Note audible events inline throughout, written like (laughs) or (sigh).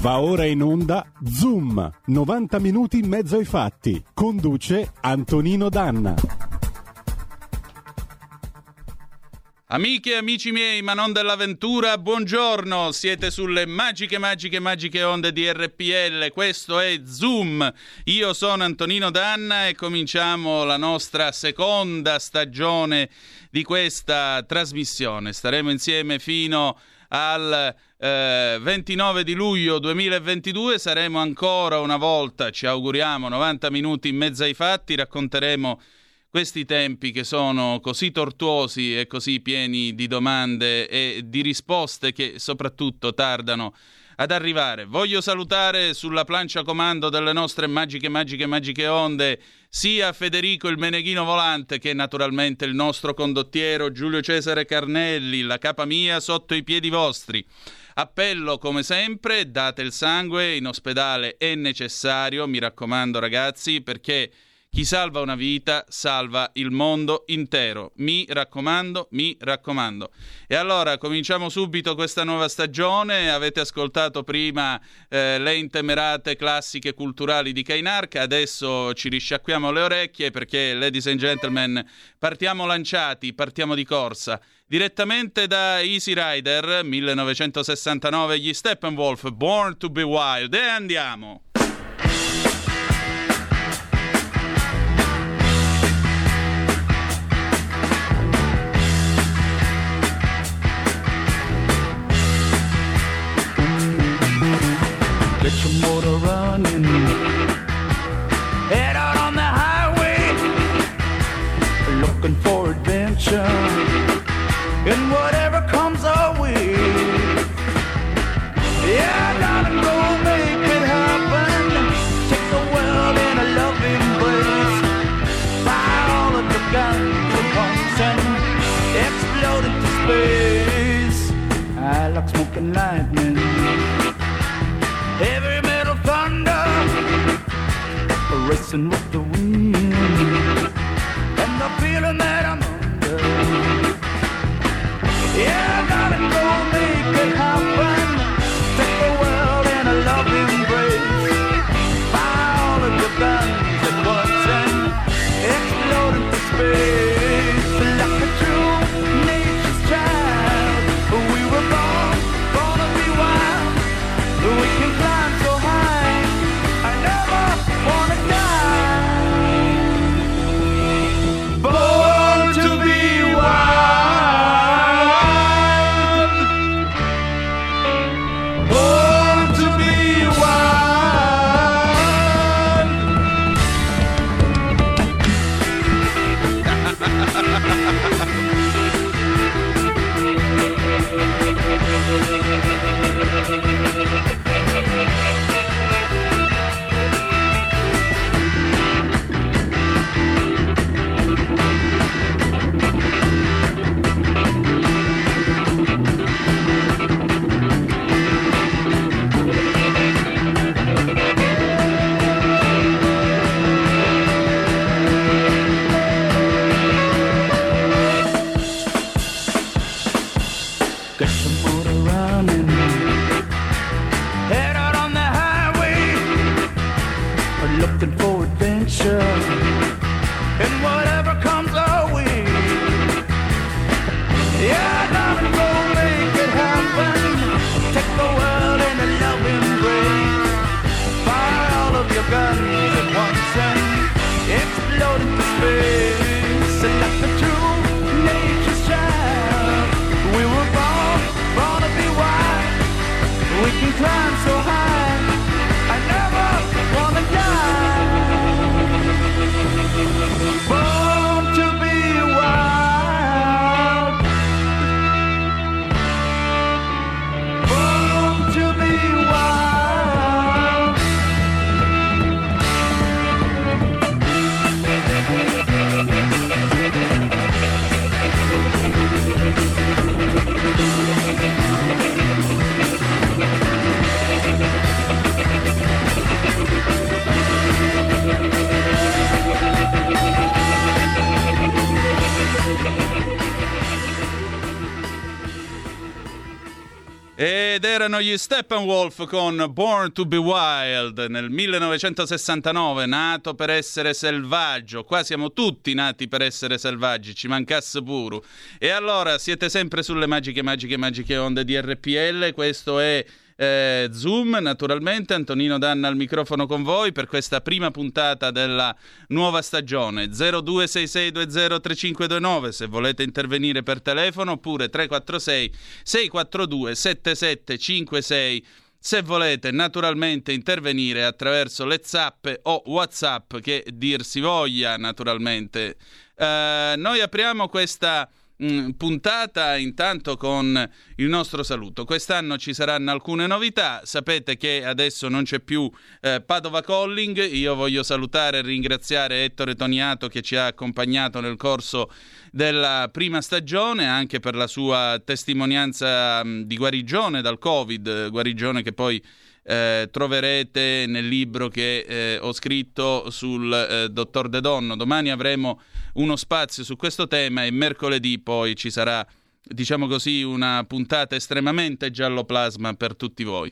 Va ora in onda Zoom, 90 minuti in mezzo ai fatti. Conduce Antonino Danna. Amiche e amici miei, ma non dell'avventura, buongiorno, siete sulle magiche, magiche, magiche onde di RPL, questo è Zoom, io sono Antonino Danna e cominciamo la nostra seconda stagione di questa trasmissione, staremo insieme fino al eh, 29 di luglio 2022, saremo ancora una volta, ci auguriamo, 90 minuti in mezzo ai fatti, racconteremo questi tempi che sono così tortuosi e così pieni di domande e di risposte che soprattutto tardano ad arrivare. Voglio salutare sulla plancia comando delle nostre magiche, magiche, magiche onde sia Federico il Meneghino Volante che naturalmente il nostro condottiero Giulio Cesare Carnelli, la capa mia sotto i piedi vostri. Appello come sempre, date il sangue, in ospedale è necessario, mi raccomando ragazzi, perché chi salva una vita salva il mondo intero. Mi raccomando, mi raccomando. E allora cominciamo subito questa nuova stagione. Avete ascoltato prima eh, le intemerate classiche culturali di Kainarca. Adesso ci risciacquiamo le orecchie perché, ladies and gentlemen, partiamo lanciati, partiamo di corsa. Direttamente da Easy Rider 1969, gli Steppenwolf, Born to be Wild. E andiamo! Get your motor running. Head out on the highway, looking for adventure. And whatever comes our way. Yeah, darling, go make it happen. Take the world in a loving embrace. Fire all of your guns at once and explode into space. I like smoking lightning. Racing with the wind. And the feeling that I'm under. Yeah, darling, go make it happen Ed erano gli Steppenwolf con Born to be Wild nel 1969, nato per essere selvaggio. Qua siamo tutti nati per essere selvaggi, ci mancasse puro. E allora siete sempre sulle magiche, magiche, magiche onde di RPL. Questo è eh, Zoom, naturalmente. Antonino Danna al microfono con voi per questa prima puntata della nuova stagione. 0266203529 se volete intervenire per telefono oppure 346 642 7756 se volete naturalmente intervenire attraverso le zappe o whatsapp che dir si voglia naturalmente eh, noi apriamo questa Mm, puntata intanto con il nostro saluto. Quest'anno ci saranno alcune novità, sapete che adesso non c'è più eh, Padova Calling, io voglio salutare e ringraziare Ettore Toniato che ci ha accompagnato nel corso della prima stagione anche per la sua testimonianza mh, mm, di guarigione dal Covid, guarigione che poi eh, troverete nel libro che eh, ho scritto sul eh, dottor De Donno. Domani avremo uno spazio su questo tema e mercoledì poi ci sarà, diciamo così, una puntata estremamente giallo plasma per tutti voi.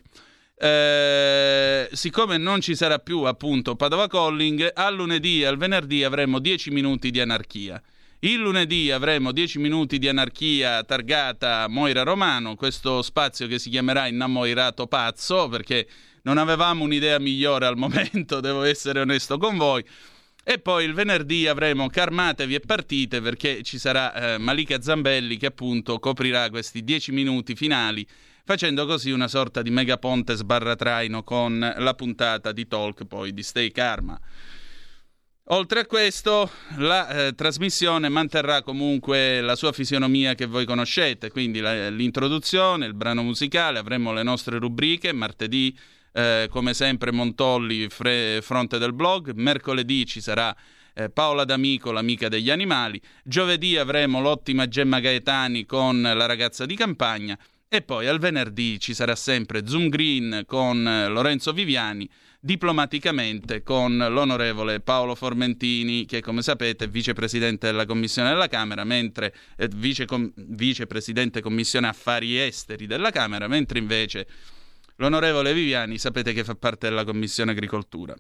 Eh, siccome non ci sarà più appunto Padova Calling, al lunedì e al venerdì avremo 10 minuti di anarchia. Il lunedì avremo 10 minuti di anarchia targata Moira Romano, questo spazio che si chiamerà Innamoirato Pazzo, perché non avevamo un'idea migliore al momento, (laughs) devo essere onesto con voi. E poi il venerdì avremo Carmatevi e partite perché ci sarà eh, Malika Zambelli che appunto coprirà questi 10 minuti finali facendo così una sorta di megaponte sbarratraino con la puntata di talk poi di Stay Karma. Oltre a questo, la eh, trasmissione manterrà comunque la sua fisionomia che voi conoscete, quindi la, l'introduzione, il brano musicale, avremo le nostre rubriche, martedì eh, come sempre Montolli, fre- fronte del blog, mercoledì ci sarà eh, Paola D'Amico, l'amica degli animali, giovedì avremo l'ottima Gemma Gaetani con la ragazza di campagna e poi al venerdì ci sarà sempre Zoom Green con eh, Lorenzo Viviani diplomaticamente con l'onorevole Paolo Formentini, che come sapete è vicepresidente della Commissione della Camera, mentre eh, vice com- vicepresidente Commissione Affari Esteri della Camera, mentre invece l'onorevole Viviani sapete che fa parte della Commissione Agricoltura.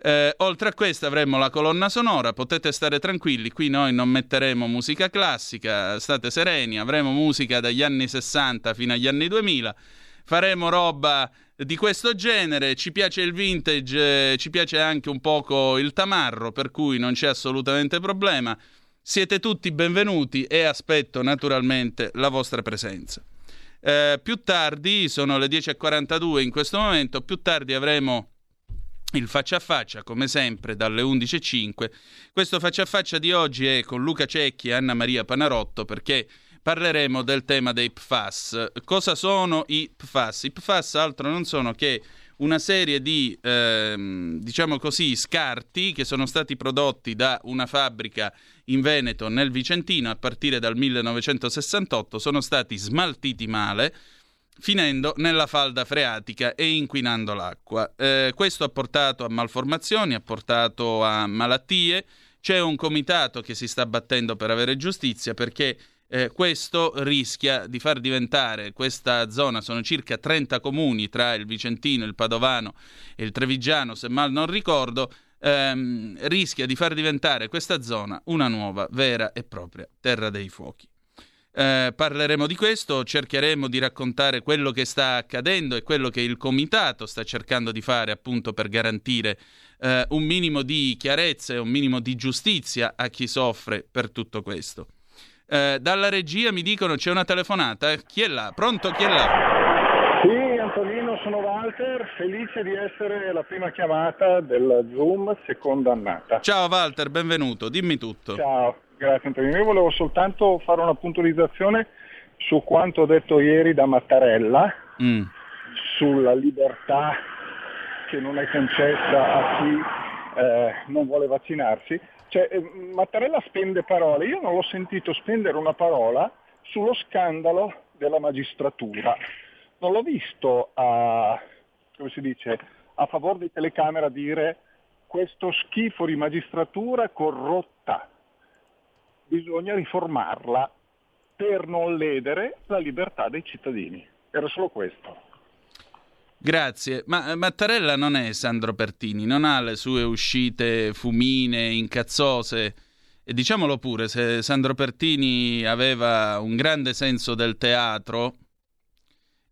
Eh, oltre a questo avremo la colonna sonora, potete stare tranquilli, qui noi non metteremo musica classica, state sereni, avremo musica dagli anni 60 fino agli anni 2000, faremo roba di questo genere, ci piace il vintage, eh, ci piace anche un poco il tamarro, per cui non c'è assolutamente problema. Siete tutti benvenuti e aspetto naturalmente la vostra presenza. Eh, più tardi, sono le 10.42 in questo momento, più tardi avremo il faccia a faccia, come sempre, dalle 11.05. Questo faccia a faccia di oggi è con Luca Cecchi e Anna Maria Panarotto perché parleremo del tema dei PFAS. Cosa sono i PFAS? I PFAS altro non sono che una serie di, ehm, diciamo così, scarti che sono stati prodotti da una fabbrica in Veneto nel Vicentino a partire dal 1968, sono stati smaltiti male finendo nella falda freatica e inquinando l'acqua. Eh, questo ha portato a malformazioni, ha portato a malattie. C'è un comitato che si sta battendo per avere giustizia perché eh, questo rischia di far diventare questa zona, sono circa 30 comuni tra il Vicentino, il Padovano e il Trevigiano, se mal non ricordo, ehm, rischia di far diventare questa zona una nuova, vera e propria terra dei fuochi. Eh, parleremo di questo, cercheremo di raccontare quello che sta accadendo e quello che il comitato sta cercando di fare appunto per garantire eh, un minimo di chiarezza e un minimo di giustizia a chi soffre per tutto questo. Eh, dalla regia mi dicono c'è una telefonata. Chi è là? Pronto? Chi è là? Sì, Antonino, sono Walter, felice di essere la prima chiamata del Zoom seconda annata. Ciao Walter, benvenuto, dimmi tutto. Ciao, grazie Antonino. Io volevo soltanto fare una puntualizzazione su quanto detto ieri da Mattarella mm. sulla libertà che non è concessa a chi eh, non vuole vaccinarsi. Cioè, eh, Mattarella spende parole, io non l'ho sentito spendere una parola sullo scandalo della magistratura. Non l'ho visto a, dice, a favore di telecamera dire questo schifo di magistratura corrotta, bisogna riformarla per non ledere la libertà dei cittadini. Era solo questo. Grazie, ma Mattarella non è Sandro Pertini, non ha le sue uscite fumine, incazzose. E diciamolo pure, se Sandro Pertini aveva un grande senso del teatro,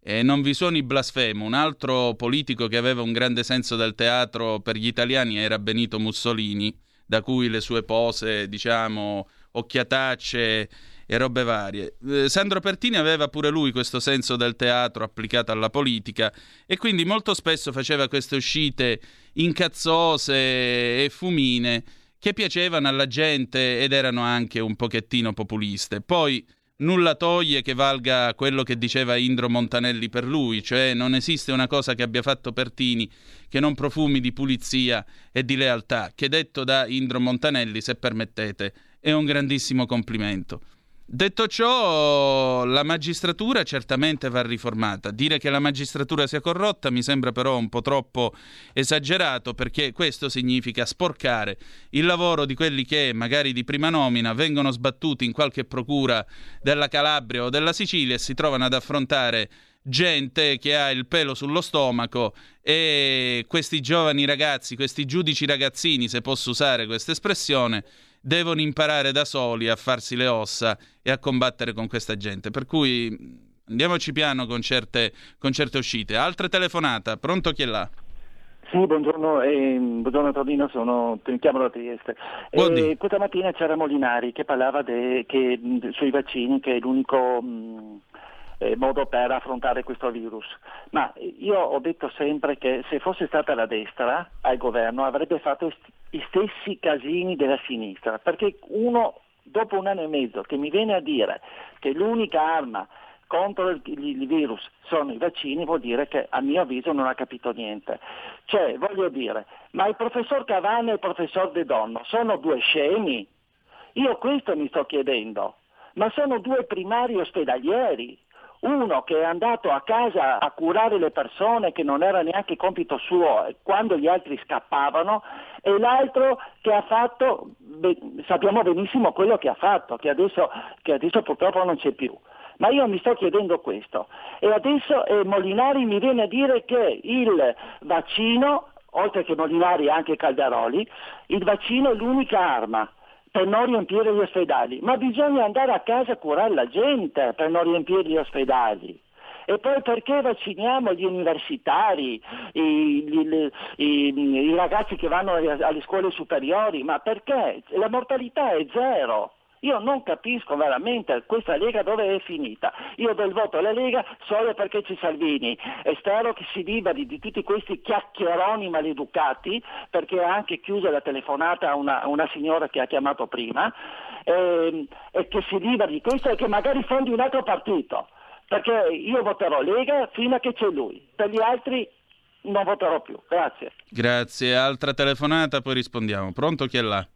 e non vi suoni blasfemo, un altro politico che aveva un grande senso del teatro per gli italiani era Benito Mussolini, da cui le sue pose, diciamo, occhiatacce e robe varie. Eh, Sandro Pertini aveva pure lui questo senso del teatro applicato alla politica e quindi molto spesso faceva queste uscite incazzose e fumine che piacevano alla gente ed erano anche un pochettino populiste. Poi nulla toglie che valga quello che diceva Indro Montanelli per lui, cioè non esiste una cosa che abbia fatto Pertini che non profumi di pulizia e di lealtà, che detto da Indro Montanelli, se permettete, è un grandissimo complimento. Detto ciò, la magistratura certamente va riformata. Dire che la magistratura sia corrotta mi sembra però un po' troppo esagerato perché questo significa sporcare il lavoro di quelli che magari di prima nomina vengono sbattuti in qualche procura della Calabria o della Sicilia e si trovano ad affrontare gente che ha il pelo sullo stomaco e questi giovani ragazzi, questi giudici ragazzini, se posso usare questa espressione, devono imparare da soli a farsi le ossa e a combattere con questa gente. Per cui andiamoci piano con certe, con certe uscite. Altra telefonata, pronto chi è là? Sì, buongiorno, eh, buongiorno Torino, sono, mi chiamo da Trieste. Eh, questa mattina c'era Molinari che parlava de, che, sui vaccini, che è l'unico mh, eh, modo per affrontare questo virus. Ma io ho detto sempre che se fosse stata la destra al governo avrebbe fatto gli stessi casini della sinistra, perché uno dopo un anno e mezzo che mi viene a dire che l'unica arma contro il, virus sono i vaccini vuol dire che a mio avviso non ha capito niente. Cioè, voglio dire, ma il professor Cavani e il professor De Donno sono due scemi? Io questo mi sto chiedendo, ma sono due primari ospedalieri uno che è andato a casa a curare le persone che non era neanche compito suo quando gli altri scappavano e l'altro che ha fatto, beh, sappiamo benissimo quello che ha fatto, che adesso, che adesso purtroppo non c'è più. Ma io mi sto chiedendo questo e adesso eh, Molinari mi viene a dire che il vaccino, oltre che Molinari anche Caldaroli, il vaccino è l'unica arma per non riempire gli ospedali, ma bisogna andare a casa a curare la gente per non riempire gli ospedali. E poi perché vacciniamo gli universitari, i, i, i, i ragazzi che vanno alle scuole superiori? Ma perché? La mortalità è zero. Io non capisco veramente questa Lega dove è finita. Io do il voto alla Lega solo perché c'è Salvini e spero che si liberi di tutti questi chiacchieroni maleducati perché ha anche chiuso la telefonata a una, una signora che ha chiamato prima e, ehm, e che si liberi di questo e che magari fondi un altro partito perché io voterò Lega fino a che c'è lui, per gli altri non voterò più. Grazie. Grazie. Altra telefonata, poi rispondiamo. Pronto chi è là?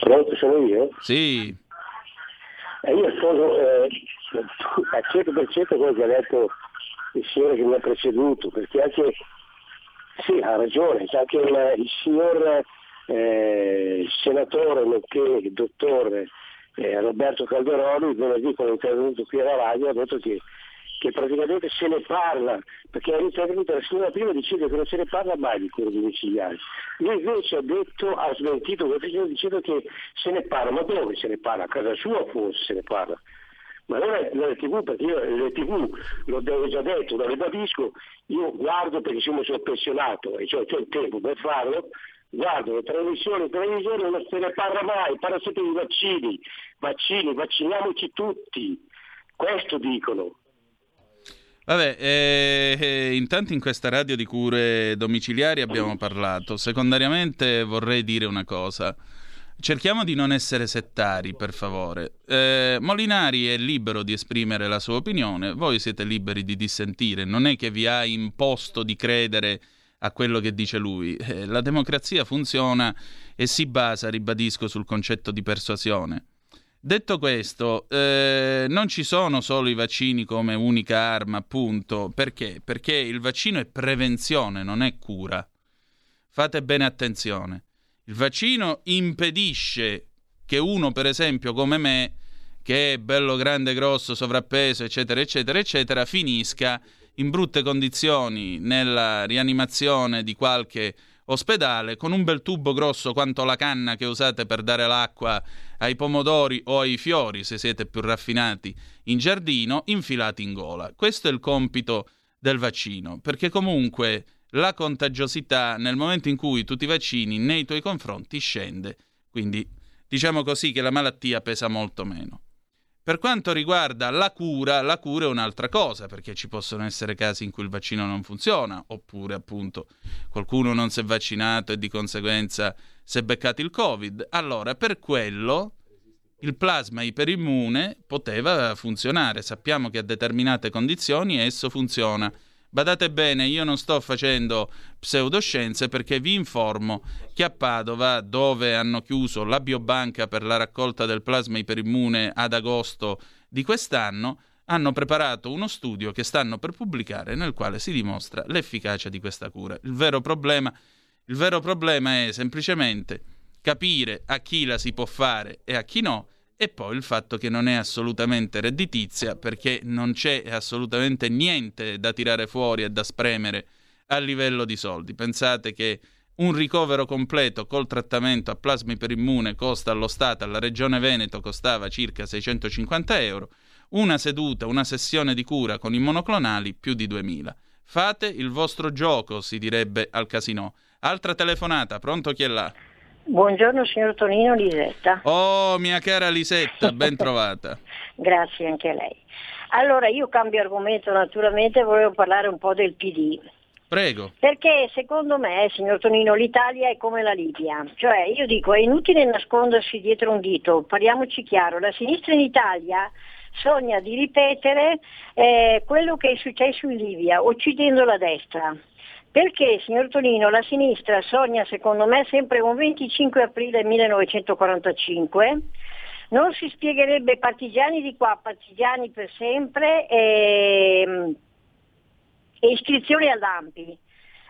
Pronto, sono io? Sì. Eh, io sono eh, al 100% quello che ha detto il signore che mi ha preceduto, perché anche, sì, ha ragione, anche il, il signor eh, senatore, nonché il dottore eh, Roberto Calderoli, venerdì quando è intervenuto qui alla radio, ha detto che che praticamente se ne parla, perché all'intervento la signora prima decide che non se ne parla mai di cure domiciliari. Lui invece ha detto, ha smentito questo dicendo che se ne parla, ma dove se ne parla? A casa sua forse se ne parla. Ma non è nelle tv, perché io le tv, l'ho già detto, lo ribadisco, io guardo perché sono pensionato e ho il tempo per farlo, guardo le trasmissioni, le televisioni non se ne parla mai, parla sempre di vaccini, vaccini, vacciniamoci tutti, questo dicono. Vabbè, eh, eh, intanto in questa radio di cure domiciliari abbiamo parlato. Secondariamente vorrei dire una cosa. Cerchiamo di non essere settari, per favore. Eh, Molinari è libero di esprimere la sua opinione, voi siete liberi di dissentire, non è che vi ha imposto di credere a quello che dice lui. Eh, la democrazia funziona e si basa, ribadisco, sul concetto di persuasione. Detto questo, eh, non ci sono solo i vaccini come unica arma, appunto. Perché? Perché il vaccino è prevenzione, non è cura. Fate bene attenzione. Il vaccino impedisce che uno, per esempio, come me, che è bello grande, grosso, sovrappeso, eccetera, eccetera, eccetera, finisca in brutte condizioni nella rianimazione di qualche ospedale con un bel tubo grosso quanto la canna che usate per dare l'acqua ai pomodori o ai fiori, se siete più raffinati, in giardino, infilati in gola. Questo è il compito del vaccino, perché comunque la contagiosità nel momento in cui tu ti vaccini nei tuoi confronti scende. Quindi diciamo così che la malattia pesa molto meno. Per quanto riguarda la cura, la cura è un'altra cosa, perché ci possono essere casi in cui il vaccino non funziona, oppure appunto qualcuno non si è vaccinato e di conseguenza si è beccato il Covid. Allora, per quello il plasma iperimmune poteva funzionare. Sappiamo che a determinate condizioni esso funziona. Badate bene, io non sto facendo pseudoscienze perché vi informo che a Padova, dove hanno chiuso la biobanca per la raccolta del plasma iperimmune ad agosto di quest'anno, hanno preparato uno studio che stanno per pubblicare nel quale si dimostra l'efficacia di questa cura. Il vero problema, il vero problema è semplicemente capire a chi la si può fare e a chi no e poi il fatto che non è assolutamente redditizia perché non c'è assolutamente niente da tirare fuori e da spremere a livello di soldi. Pensate che un ricovero completo col trattamento a plasma iperimmune costa allo Stato, alla Regione Veneto costava circa 650 euro, una seduta, una sessione di cura con i monoclonali più di 2000. Fate il vostro gioco, si direbbe al casino. Altra telefonata, pronto chi è là? Buongiorno signor Tonino Lisetta. Oh, mia cara Lisetta, (laughs) ben trovata. Grazie anche a lei. Allora, io cambio argomento naturalmente, volevo parlare un po' del PD. Prego. Perché secondo me, signor Tonino, l'Italia è come la Libia. Cioè, io dico, è inutile nascondersi dietro un dito, parliamoci chiaro, la sinistra in Italia sogna di ripetere eh, quello che è successo in Libia, uccidendo la destra. Perché, signor Tonino, la sinistra sogna secondo me sempre un 25 aprile 1945, non si spiegherebbe partigiani di qua, partigiani per sempre e, e iscrizioni all'AMPI.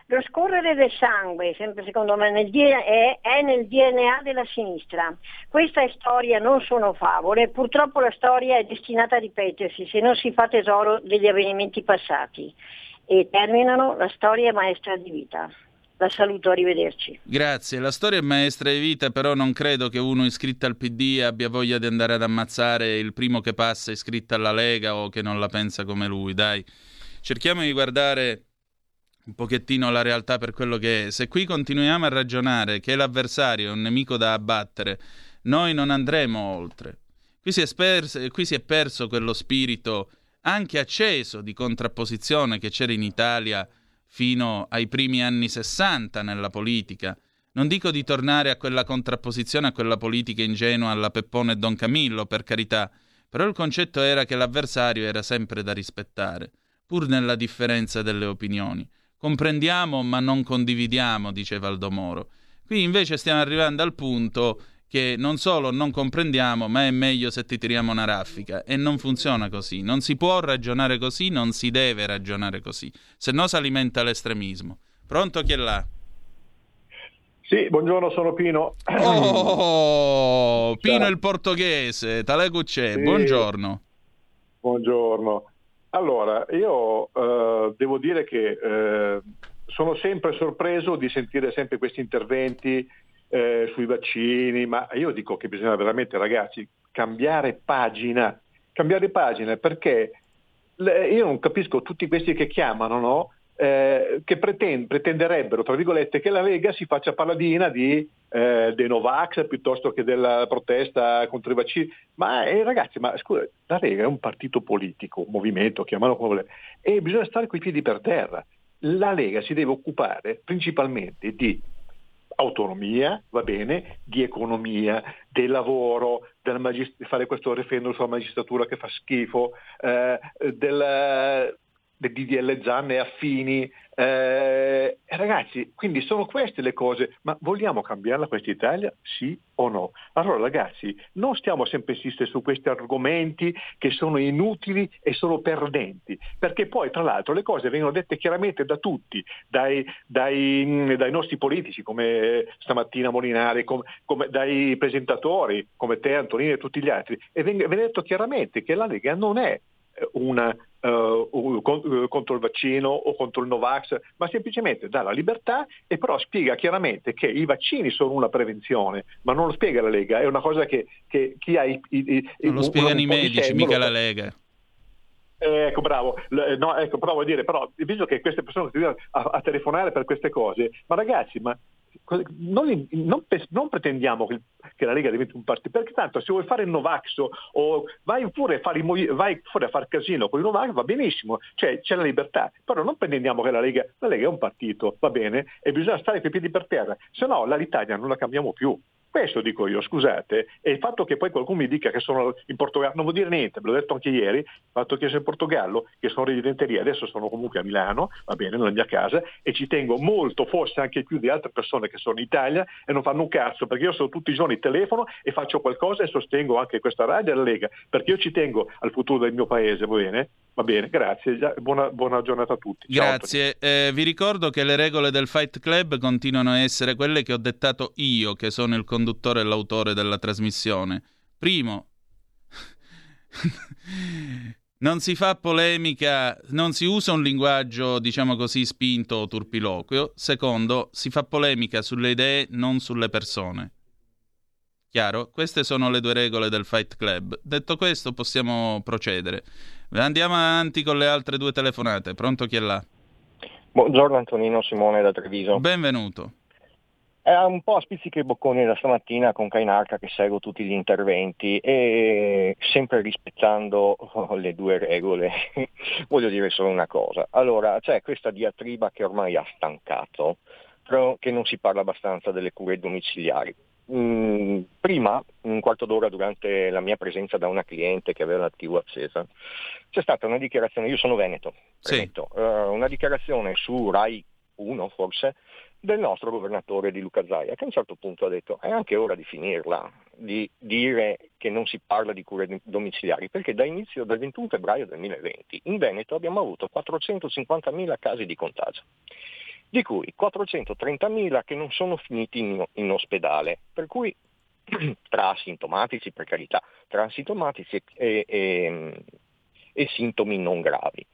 Lo scorrere del sangue, sempre secondo me, nel DNA, è nel DNA della sinistra. Questa è storia, non sono favole, purtroppo la storia è destinata a ripetersi se non si fa tesoro degli avvenimenti passati e terminano la storia maestra di vita. La saluto, arrivederci. Grazie, la storia è maestra di vita, però non credo che uno iscritto al PD abbia voglia di andare ad ammazzare il primo che passa iscritto alla Lega o che non la pensa come lui, dai. Cerchiamo di guardare un pochettino la realtà per quello che è. Se qui continuiamo a ragionare che l'avversario è un nemico da abbattere, noi non andremo oltre. Qui si è, sperso, qui si è perso quello spirito anche acceso di contrapposizione che c'era in Italia fino ai primi anni 60 nella politica. Non dico di tornare a quella contrapposizione, a quella politica ingenua alla Peppone e Don Camillo, per carità, però il concetto era che l'avversario era sempre da rispettare, pur nella differenza delle opinioni. Comprendiamo ma non condividiamo, diceva Aldo Moro. Qui invece stiamo arrivando al punto che non solo non comprendiamo, ma è meglio se ti tiriamo una raffica. E non funziona così. Non si può ragionare così, non si deve ragionare così, se no si alimenta l'estremismo. Pronto chi è là? Sì, buongiorno, sono Pino. Oh, Pino il portoghese, tale c'è, sì. buongiorno. Buongiorno. Allora, io eh, devo dire che eh, sono sempre sorpreso di sentire sempre questi interventi eh, sui vaccini, ma io dico che bisogna veramente, ragazzi, cambiare pagina, cambiare pagina perché io non capisco tutti questi che chiamano, no? eh, che pretend- pretenderebbero, tra virgolette, che la Lega si faccia paladina di, eh, dei Novax piuttosto che della protesta contro i vaccini. Ma eh, ragazzi, ma scusa, la Lega è un partito politico, un movimento, chiamalo come vuole, e bisogna stare coi piedi per terra. La Lega si deve occupare principalmente di autonomia, va bene, di economia, del lavoro, del magist- fare questo referendum sulla magistratura che fa schifo, eh, del, del DDL Zan e affini. Eh, ragazzi, quindi sono queste le cose, ma vogliamo cambiarla questa Italia? Sì o no? Allora ragazzi, non stiamo sempre a insistere su questi argomenti che sono inutili e sono perdenti, perché poi tra l'altro le cose vengono dette chiaramente da tutti, dai, dai, dai nostri politici come stamattina Molinari, come, come, dai presentatori come te Antonino e tutti gli altri, e viene detto chiaramente che la Lega non è una, uh, contro il vaccino o contro il Novax, ma semplicemente dà la libertà e però spiega chiaramente che i vaccini sono una prevenzione, ma non lo spiega la Lega, è una cosa che, che chi ha i, i, i Non lo spiegano i medici, mica la Lega. ecco, bravo. No, ecco, provo a dire, però, visto che queste persone continuano a, a, telefonare per queste cose, ma ragazzi, ma non, non, non pretendiamo che, che, la Lega diventi un partito, perché tanto se vuoi fare il Novax o vai pure a fare, vai fuori a fare casino con il Novax va benissimo, cioè c'è la libertà, però non pretendiamo che la Lega, la Lega è un partito, va bene, e bisogna stare con i piedi per terra, se no l'Italia non la cambiamo più. Questo dico io, scusate, e il fatto che poi qualcuno mi dica che sono in Portogallo, non vuol dire niente, ve l'ho detto anche ieri, il fatto che sono in Portogallo, che sono residente lì, adesso sono comunque a Milano, va bene, nella mia casa, e ci tengo molto, forse anche più di altre persone che sono in Italia e non fanno un cazzo, perché io sono tutti i giorni in telefono e faccio qualcosa e sostengo anche questa radio e la Lega, perché io ci tengo al futuro del mio paese, va bene? Va bene, grazie, buona, buona giornata a tutti. Grazie, eh, vi ricordo che le regole del Fight Club continuano a essere quelle che ho dettato io, che sono il conduttore e l'autore della trasmissione. Primo, (laughs) non si fa polemica, non si usa un linguaggio, diciamo così, spinto o turpiloquio. Secondo, si fa polemica sulle idee, non sulle persone. Chiaro? Queste sono le due regole del Fight Club. Detto questo, possiamo procedere. Andiamo avanti con le altre due telefonate. Pronto chi è là? Buongiorno Antonino Simone da Treviso. Benvenuto. È un po' a spizzichi e bocconi da stamattina con Kainarca che seguo tutti gli interventi e sempre rispettando (laughs) le due regole (laughs) voglio dire solo una cosa. Allora, c'è questa diatriba che ormai ha stancato, però che non si parla abbastanza delle cure domiciliari. Mm, prima, un quarto d'ora durante la mia presenza da una cliente che aveva la TV accesa, c'è stata una dichiarazione, io sono Veneto, sì. uh, una dichiarazione su Rai 1 forse, del nostro governatore di Luca Zaia, che a un certo punto ha detto è anche ora di finirla, di dire che non si parla di cure domiciliari, perché da inizio del 21 febbraio 2020 in Veneto abbiamo avuto 450.000 casi di contagio di cui 430.000 che non sono finiti in, in ospedale, per cui (clears throat) tra asintomatici, per carità, tra asintomatici e, e, e, sintomi non gravi.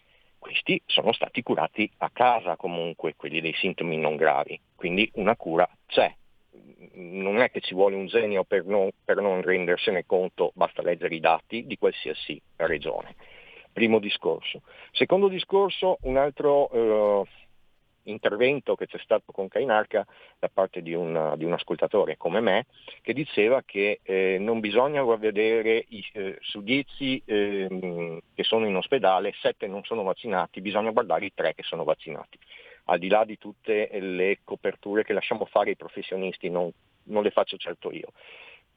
Questi sono stati curati a casa comunque, quelli dei sintomi non gravi, quindi una cura c'è. Non è che ci vuole un genio per non, per non rendersene conto, basta leggere i dati di qualsiasi regione. Primo discorso. Secondo discorso, un altro... Eh, intervento che c'è stato con Kainarca da parte di un, di un ascoltatore come me che diceva che eh, non bisogna vedere i, eh, su 10 eh, che sono in ospedale, 7 non sono vaccinati, bisogna guardare i 3 che sono vaccinati. Al di là di tutte le coperture che lasciamo fare ai professionisti, non, non le faccio certo io.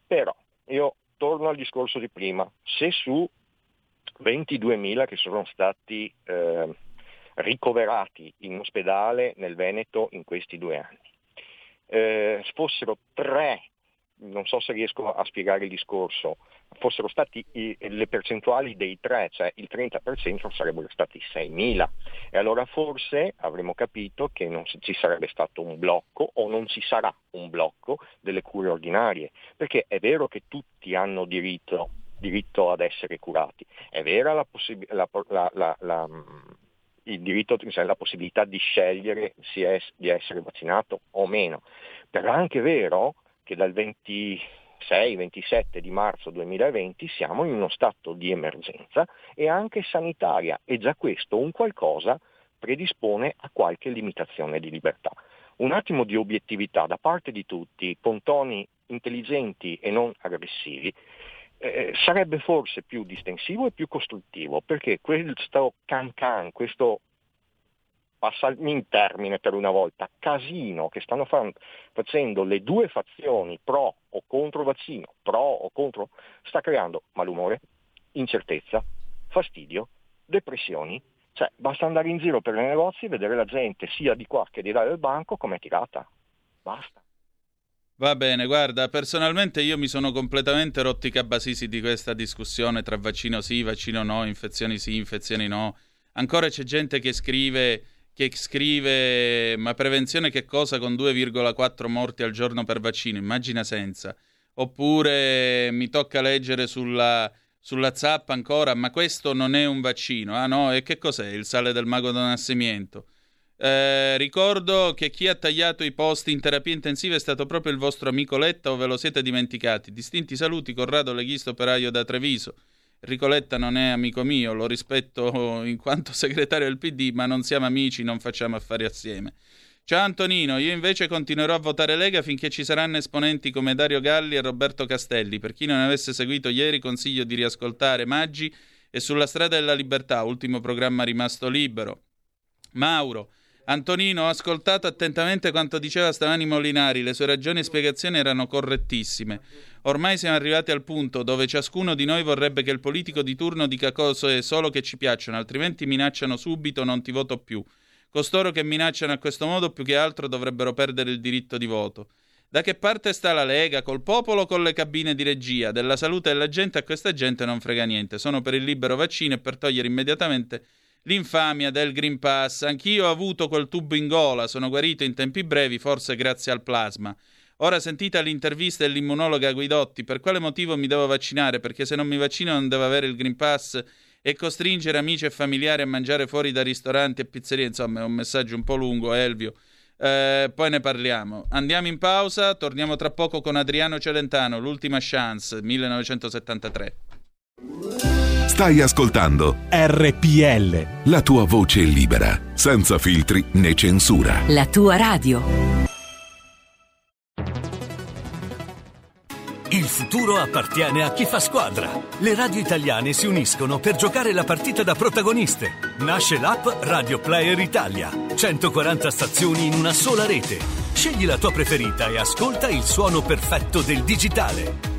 Però io torno al discorso di prima, se su 22.000 che sono stati eh, ricoverati in ospedale nel Veneto in questi due anni. Eh, fossero tre, non so se riesco a spiegare il discorso, fossero stati i, le percentuali dei tre, cioè il 30% sarebbero stati 6.000 e allora forse avremmo capito che non ci sarebbe stato un blocco o non ci sarà un blocco delle cure ordinarie, perché è vero che tutti hanno diritto, diritto ad essere curati, è vera la, possib- la, la, la il diritto, cioè la possibilità di scegliere è, di essere vaccinato o meno. Però è anche vero che dal 26-27 di marzo 2020 siamo in uno stato di emergenza e anche sanitaria e già questo un qualcosa predispone a qualche limitazione di libertà. Un attimo di obiettività da parte di tutti, con toni intelligenti e non aggressivi, eh, sarebbe forse più distensivo e più costruttivo, perché questo can-can, questo passarmi in termine per una volta, casino che stanno fa- facendo le due fazioni pro o contro vaccino, pro o contro, sta creando malumore, incertezza, fastidio, depressioni, Cioè, basta andare in giro per i negozi e vedere la gente sia di qua che di là del banco come tirata. Basta. Va bene, guarda, personalmente io mi sono completamente rotti i cabasisi di questa discussione tra vaccino sì, vaccino no, infezioni sì, infezioni no. Ancora c'è gente che scrive che scrive ma prevenzione che cosa con 2,4 morti al giorno per vaccino, immagina senza. Oppure mi tocca leggere sulla, sulla zappa ancora, ma questo non è un vaccino. Ah no, e che cos'è il sale del mago da nascimento? Eh, ricordo che chi ha tagliato i posti in terapia intensiva è stato proprio il vostro amico Letta o ve lo siete dimenticati. Distinti saluti, Corrado Leghisto Operaio da Treviso. Ricoletta non è amico mio, lo rispetto (laughs) in quanto segretario del PD, ma non siamo amici, non facciamo affari assieme. Ciao Antonino, io invece continuerò a votare Lega finché ci saranno esponenti come Dario Galli e Roberto Castelli. Per chi non avesse seguito ieri, consiglio di riascoltare Maggi e Sulla strada della libertà, ultimo programma rimasto libero. Mauro, Antonino, ho ascoltato attentamente quanto diceva stamani Molinari, le sue ragioni e spiegazioni erano correttissime. Ormai siamo arrivati al punto dove ciascuno di noi vorrebbe che il politico di turno dica cose solo che ci piacciono, altrimenti minacciano subito non ti voto più. Costoro che minacciano a questo modo più che altro dovrebbero perdere il diritto di voto. Da che parte sta la Lega? Col popolo o con le cabine di regia? Della salute della gente a questa gente non frega niente. Sono per il libero vaccino e per togliere immediatamente L'infamia del Green Pass. Anch'io ho avuto quel tubo in gola, sono guarito in tempi brevi, forse grazie al plasma. Ora sentite l'intervista dell'immunologa Guidotti, per quale motivo mi devo vaccinare? Perché se non mi vaccino non devo avere il Green Pass e costringere amici e familiari a mangiare fuori da ristoranti e pizzerie. Insomma, è un messaggio un po' lungo, Elvio. Eh, poi ne parliamo. Andiamo in pausa, torniamo tra poco con Adriano Celentano, l'ultima chance, 1973. Stai ascoltando RPL. La tua voce libera, senza filtri né censura. La tua radio. Il futuro appartiene a chi fa squadra. Le radio italiane si uniscono per giocare la partita da protagoniste. Nasce l'app Radio Player Italia. 140 stazioni in una sola rete. Scegli la tua preferita e ascolta il suono perfetto del digitale.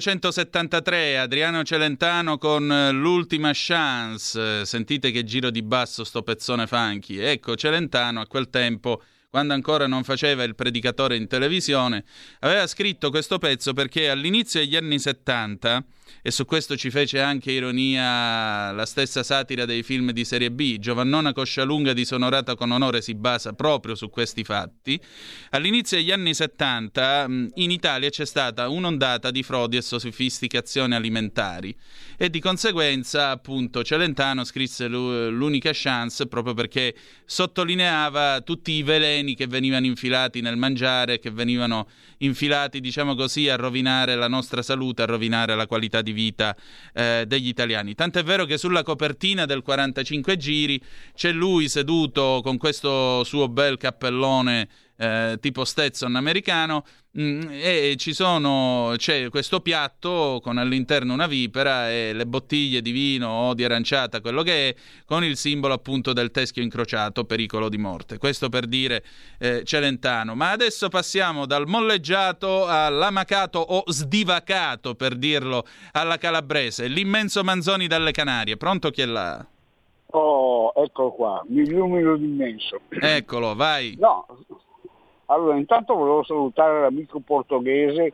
1973, Adriano Celentano con eh, L'ultima chance. Sentite che giro di basso sto pezzone funky. Ecco, Celentano a quel tempo quando ancora non faceva il predicatore in televisione, aveva scritto questo pezzo perché all'inizio degli anni 70 e su questo ci fece anche ironia la stessa satira dei film di serie B. Giovannona Coscialunga disonorata con onore si basa proprio su questi fatti. All'inizio degli anni 70 in Italia c'è stata un'ondata di frodi e sofisticazioni alimentari e di conseguenza appunto Celentano scrisse l'unica chance proprio perché sottolineava tutti i veleni che venivano infilati nel mangiare, che venivano infilati diciamo così a rovinare la nostra salute, a rovinare la qualità di vita eh, degli italiani. Tant'è vero che sulla copertina del 45 giri c'è lui seduto con questo suo bel cappellone eh, tipo Stetson americano mm, e ci sono, c'è questo piatto con all'interno una vipera e le bottiglie di vino o di aranciata, quello che è, con il simbolo appunto del teschio incrociato, pericolo di morte. Questo per dire eh, Celentano. Ma adesso passiamo dal molleggiato all'amacato o sdivacato, per dirlo alla calabrese, l'immenso Manzoni dalle Canarie. Pronto chi è là? Oh, eccolo qua, mi illumino d'immenso. Eccolo, vai. No, allora, intanto volevo salutare l'amico portoghese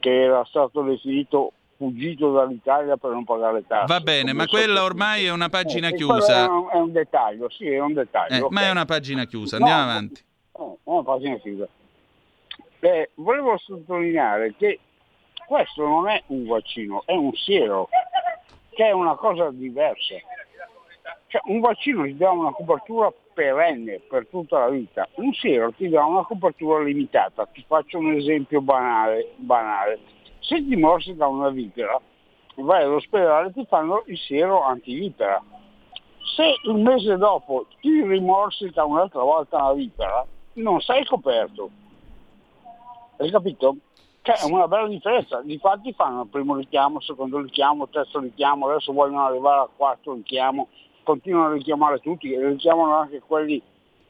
che era stato definito fuggito dall'Italia per non pagare le tasse. Va bene, ma quella ormai è una pagina Eh, chiusa. È un, è un dettaglio, sì, è un dettaglio. Eh, ok. Ma è una pagina chiusa, No, andiamo avanti. Oh, una pagina chiusa. Eh, volevo sottolineare che questo non è un vaccino, è un siero, che è una cosa diversa. Cioè, un vaccino ti dà una copertura perenne per tutta la vita, un siero ti dà una copertura limitata. Ti faccio un esempio banale. banale. Se ti morsica una vipera, vai all'ospedale e ti fanno il siero antivipera. Se il mese dopo ti rimorsica un'altra volta una vipera, non sei coperto. Hai capito? Cioè, è una bella differenza. Difatti fanno il primo richiamo, secondo richiamo, terzo richiamo, adesso vogliono arrivare al quarto richiamo, continuano a richiamare tutti, e richiamano anche quelli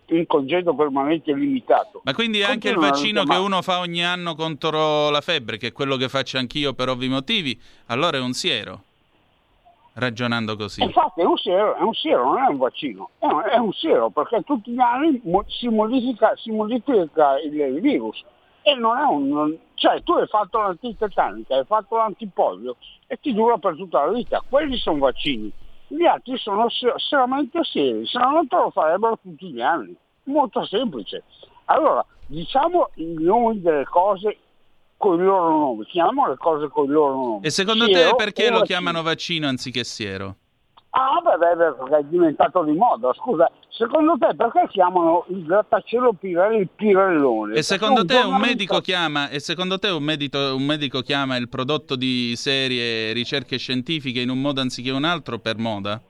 in congedo permanente limitato. Ma quindi anche il vaccino che uno fa ogni anno contro la febbre, che è quello che faccio anch'io per ovvi motivi, allora è un siero. Ragionando così. Infatti è un siero, è un siero, non è un vaccino, è un, è un siero perché tutti gli anni mo- si modifica, si modifica il, il virus e non è un... non- cioè tu hai fatto l'antitetanica, hai fatto l'antipolio e ti dura per tutta la vita, quelli sono vaccini, gli altri sono solamente seri, se no non te lo farebbero tutti gli anni, molto semplice. Allora, diciamo i nomi delle cose con i loro nomi, chiamiamo le cose con i loro nomi. E secondo Siero te perché lo vaccino. chiamano vaccino anziché siero? Ah, beh, beh, beh, perché è diventato di moda. Scusa, secondo te perché chiamano il grattacielo Pirelli il Pirellone? E secondo te un medico chiama, e secondo te un medico, un medico chiama il prodotto di serie ricerche scientifiche in un modo anziché un altro per moda?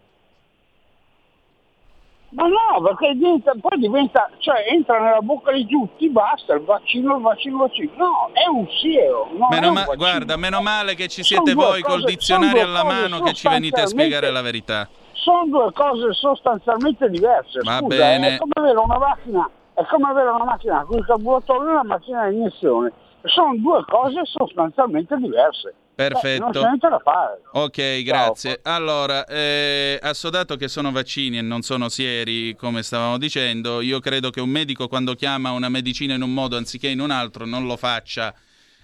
Ma no, perché diventa- poi diventa, cioè entra nella bocca di tutti, basta, il vaccino, il vaccino, il vaccino. No, è un siero. non è Meno ma- guarda, meno male che ci siete voi col dizionario alla mano che ci venite a spiegare la verità. Sono due cose sostanzialmente diverse. Va Scusa, bene. È come avere una macchina, è come avere una macchina con il carburatore e una macchina a iniezione. Sono due cose sostanzialmente diverse. Eh, non Perfetto. fare. Ok, grazie. Allora, eh, assodato che sono vaccini e non sono sieri, come stavamo dicendo, io credo che un medico quando chiama una medicina in un modo anziché in un altro non lo faccia.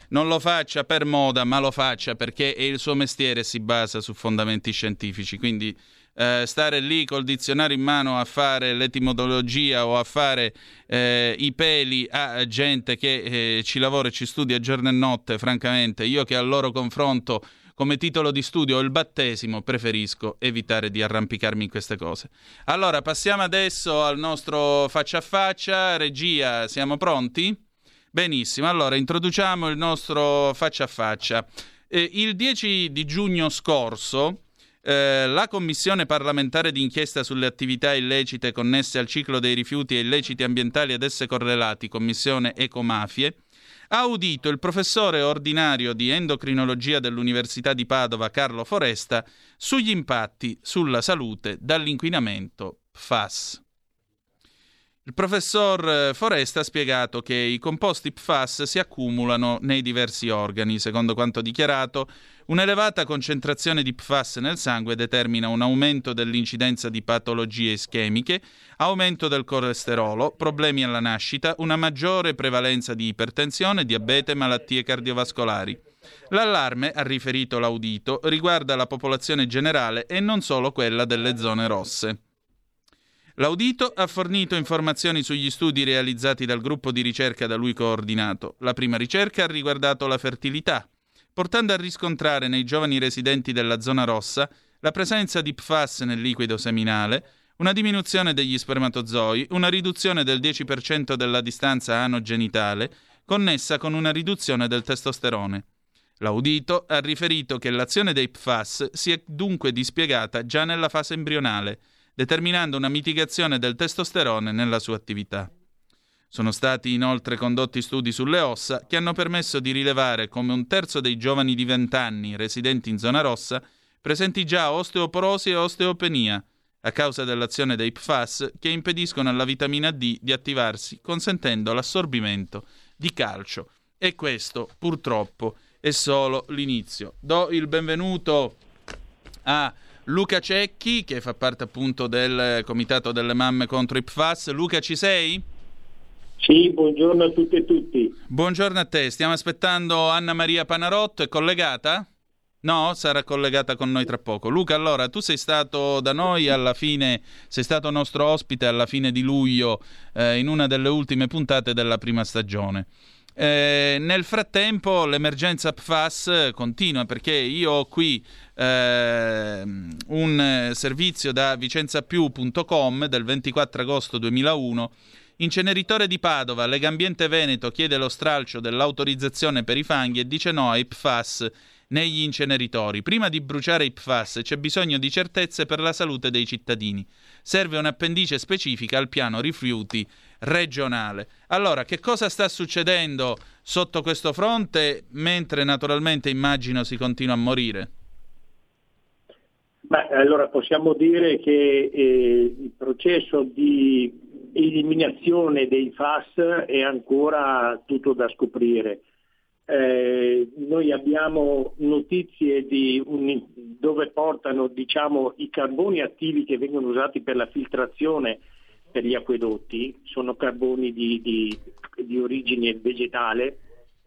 Non lo faccia per moda, ma lo faccia perché è il suo mestiere si basa su fondamenti scientifici. Quindi eh, stare lì col dizionario in mano a fare l'etimologia o a fare eh, i peli a gente che eh, ci lavora e ci studia giorno e notte, francamente, io che al loro confronto come titolo di studio ho il battesimo, preferisco evitare di arrampicarmi in queste cose. Allora, passiamo adesso al nostro faccia a faccia. Regia, siamo pronti? Benissimo, allora introduciamo il nostro faccia a faccia. Eh, il 10 di giugno scorso eh, la Commissione parlamentare d'inchiesta sulle attività illecite connesse al ciclo dei rifiuti e illeciti ambientali ad esse correlati, Commissione Ecomafie, ha udito il professore ordinario di endocrinologia dell'Università di Padova, Carlo Foresta, sugli impatti sulla salute dall'inquinamento PFAS. Il professor eh, Foresta ha spiegato che i composti PFAS si accumulano nei diversi organi. Secondo quanto dichiarato, un'elevata concentrazione di PFAS nel sangue determina un aumento dell'incidenza di patologie ischemiche, aumento del colesterolo, problemi alla nascita, una maggiore prevalenza di ipertensione, diabete e malattie cardiovascolari. L'allarme, ha riferito l'audito, riguarda la popolazione generale e non solo quella delle zone rosse. L'audito ha fornito informazioni sugli studi realizzati dal gruppo di ricerca da lui coordinato. La prima ricerca ha riguardato la fertilità, portando a riscontrare nei giovani residenti della zona rossa la presenza di PFAS nel liquido seminale, una diminuzione degli spermatozoi, una riduzione del 10% della distanza anogenitale, connessa con una riduzione del testosterone. L'audito ha riferito che l'azione dei PFAS si è dunque dispiegata già nella fase embrionale, determinando una mitigazione del testosterone nella sua attività. Sono stati inoltre condotti studi sulle ossa che hanno permesso di rilevare come un terzo dei giovani di 20 anni residenti in zona rossa presenti già osteoporosi e osteopenia, a causa dell'azione dei PFAS che impediscono alla vitamina D di attivarsi, consentendo l'assorbimento di calcio. E questo, purtroppo, è solo l'inizio. Do il benvenuto a Luca Cecchi, che fa parte appunto del comitato delle mamme contro i PFAS. Luca, ci sei? Sì, buongiorno a tutti e tutti. Buongiorno a te, stiamo aspettando Anna Maria Panarotto, è collegata? No, sarà collegata con noi tra poco. Luca, allora, tu sei stato da noi alla fine, sei stato nostro ospite alla fine di luglio eh, in una delle ultime puntate della prima stagione. Eh, nel frattempo l'emergenza PFAS continua perché io ho qui eh, un servizio da vicenzapiù.com del 24 agosto 2001 Inceneritore di Padova, Legambiente Veneto chiede lo stralcio dell'autorizzazione per i fanghi e dice no ai PFAS negli inceneritori. Prima di bruciare i PFAS c'è bisogno di certezze per la salute dei cittadini. Serve un'appendice specifica al piano rifiuti regionale. Allora, che cosa sta succedendo sotto questo fronte mentre naturalmente immagino si continua a morire? Beh, allora possiamo dire che eh, il processo di eliminazione dei FAS è ancora tutto da scoprire. Eh, noi abbiamo notizie un, dove portano diciamo, i carboni attivi che vengono usati per la filtrazione per gli acquedotti, sono carboni di, di, di origine vegetale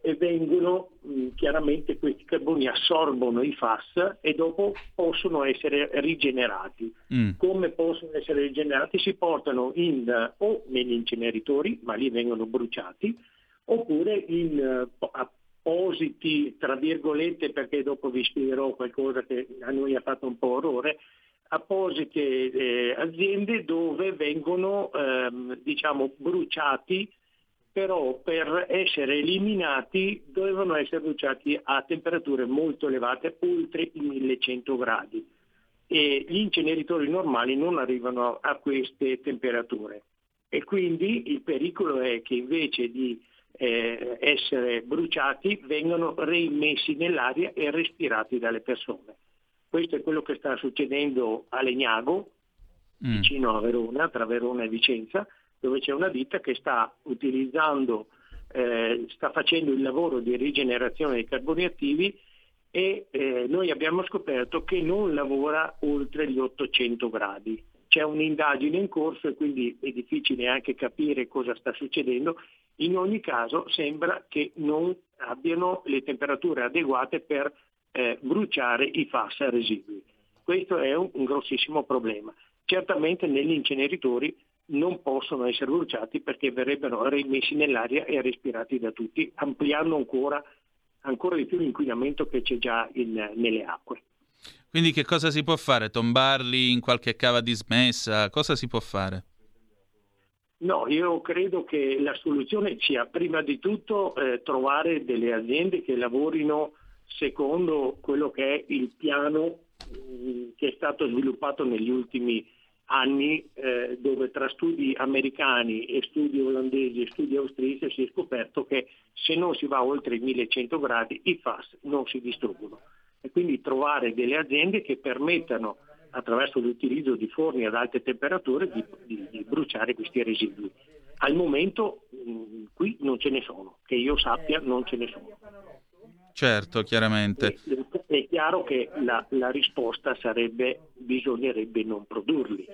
e vengono mh, chiaramente questi carboni assorbono i FAS e dopo possono essere rigenerati. Mm. Come possono essere rigenerati? Si portano in, o negli inceneritori, ma lì vengono bruciati, oppure in uh, appositi, tra virgolette, perché dopo vi spiegherò qualcosa che a noi ha fatto un po' orrore, apposite eh, aziende dove vengono ehm, diciamo, bruciati però per essere eliminati dovevano essere bruciati a temperature molto elevate, oltre i 1100 gradi. E gli inceneritori normali non arrivano a queste temperature. E quindi il pericolo è che invece di eh, essere bruciati vengano reimmessi nell'aria e respirati dalle persone. Questo è quello che sta succedendo a Legnago, mm. vicino a Verona, tra Verona e Vicenza, dove c'è una ditta che sta utilizzando, eh, sta facendo il lavoro di rigenerazione dei carboni attivi e eh, noi abbiamo scoperto che non lavora oltre gli 800 gradi. C'è un'indagine in corso e quindi è difficile anche capire cosa sta succedendo. In ogni caso sembra che non abbiano le temperature adeguate per eh, bruciare i FAS residui. Questo è un, un grossissimo problema. Certamente negli inceneritori non possono essere bruciati perché verrebbero rimessi nell'aria e respirati da tutti, ampliando ancora, ancora di più l'inquinamento che c'è già in, nelle acque. Quindi che cosa si può fare? Tombarli in qualche cava dismessa? Cosa si può fare? No, io credo che la soluzione sia prima di tutto eh, trovare delle aziende che lavorino secondo quello che è il piano mh, mm, che è stato sviluppato negli ultimi anni anni eh, dove tra studi americani e studi olandesi e studi austriaci si è scoperto che se non si va oltre i 1100 gradi i FAS non si distruggono. E quindi trovare delle aziende che permettano attraverso l'utilizzo di forni ad alte temperature di, di, di bruciare questi residui. Al momento mh, qui non ce ne sono, che io sappia non ce ne sono. Certo, chiaramente. È chiaro che la, la risposta sarebbe bisognerebbe non produrli.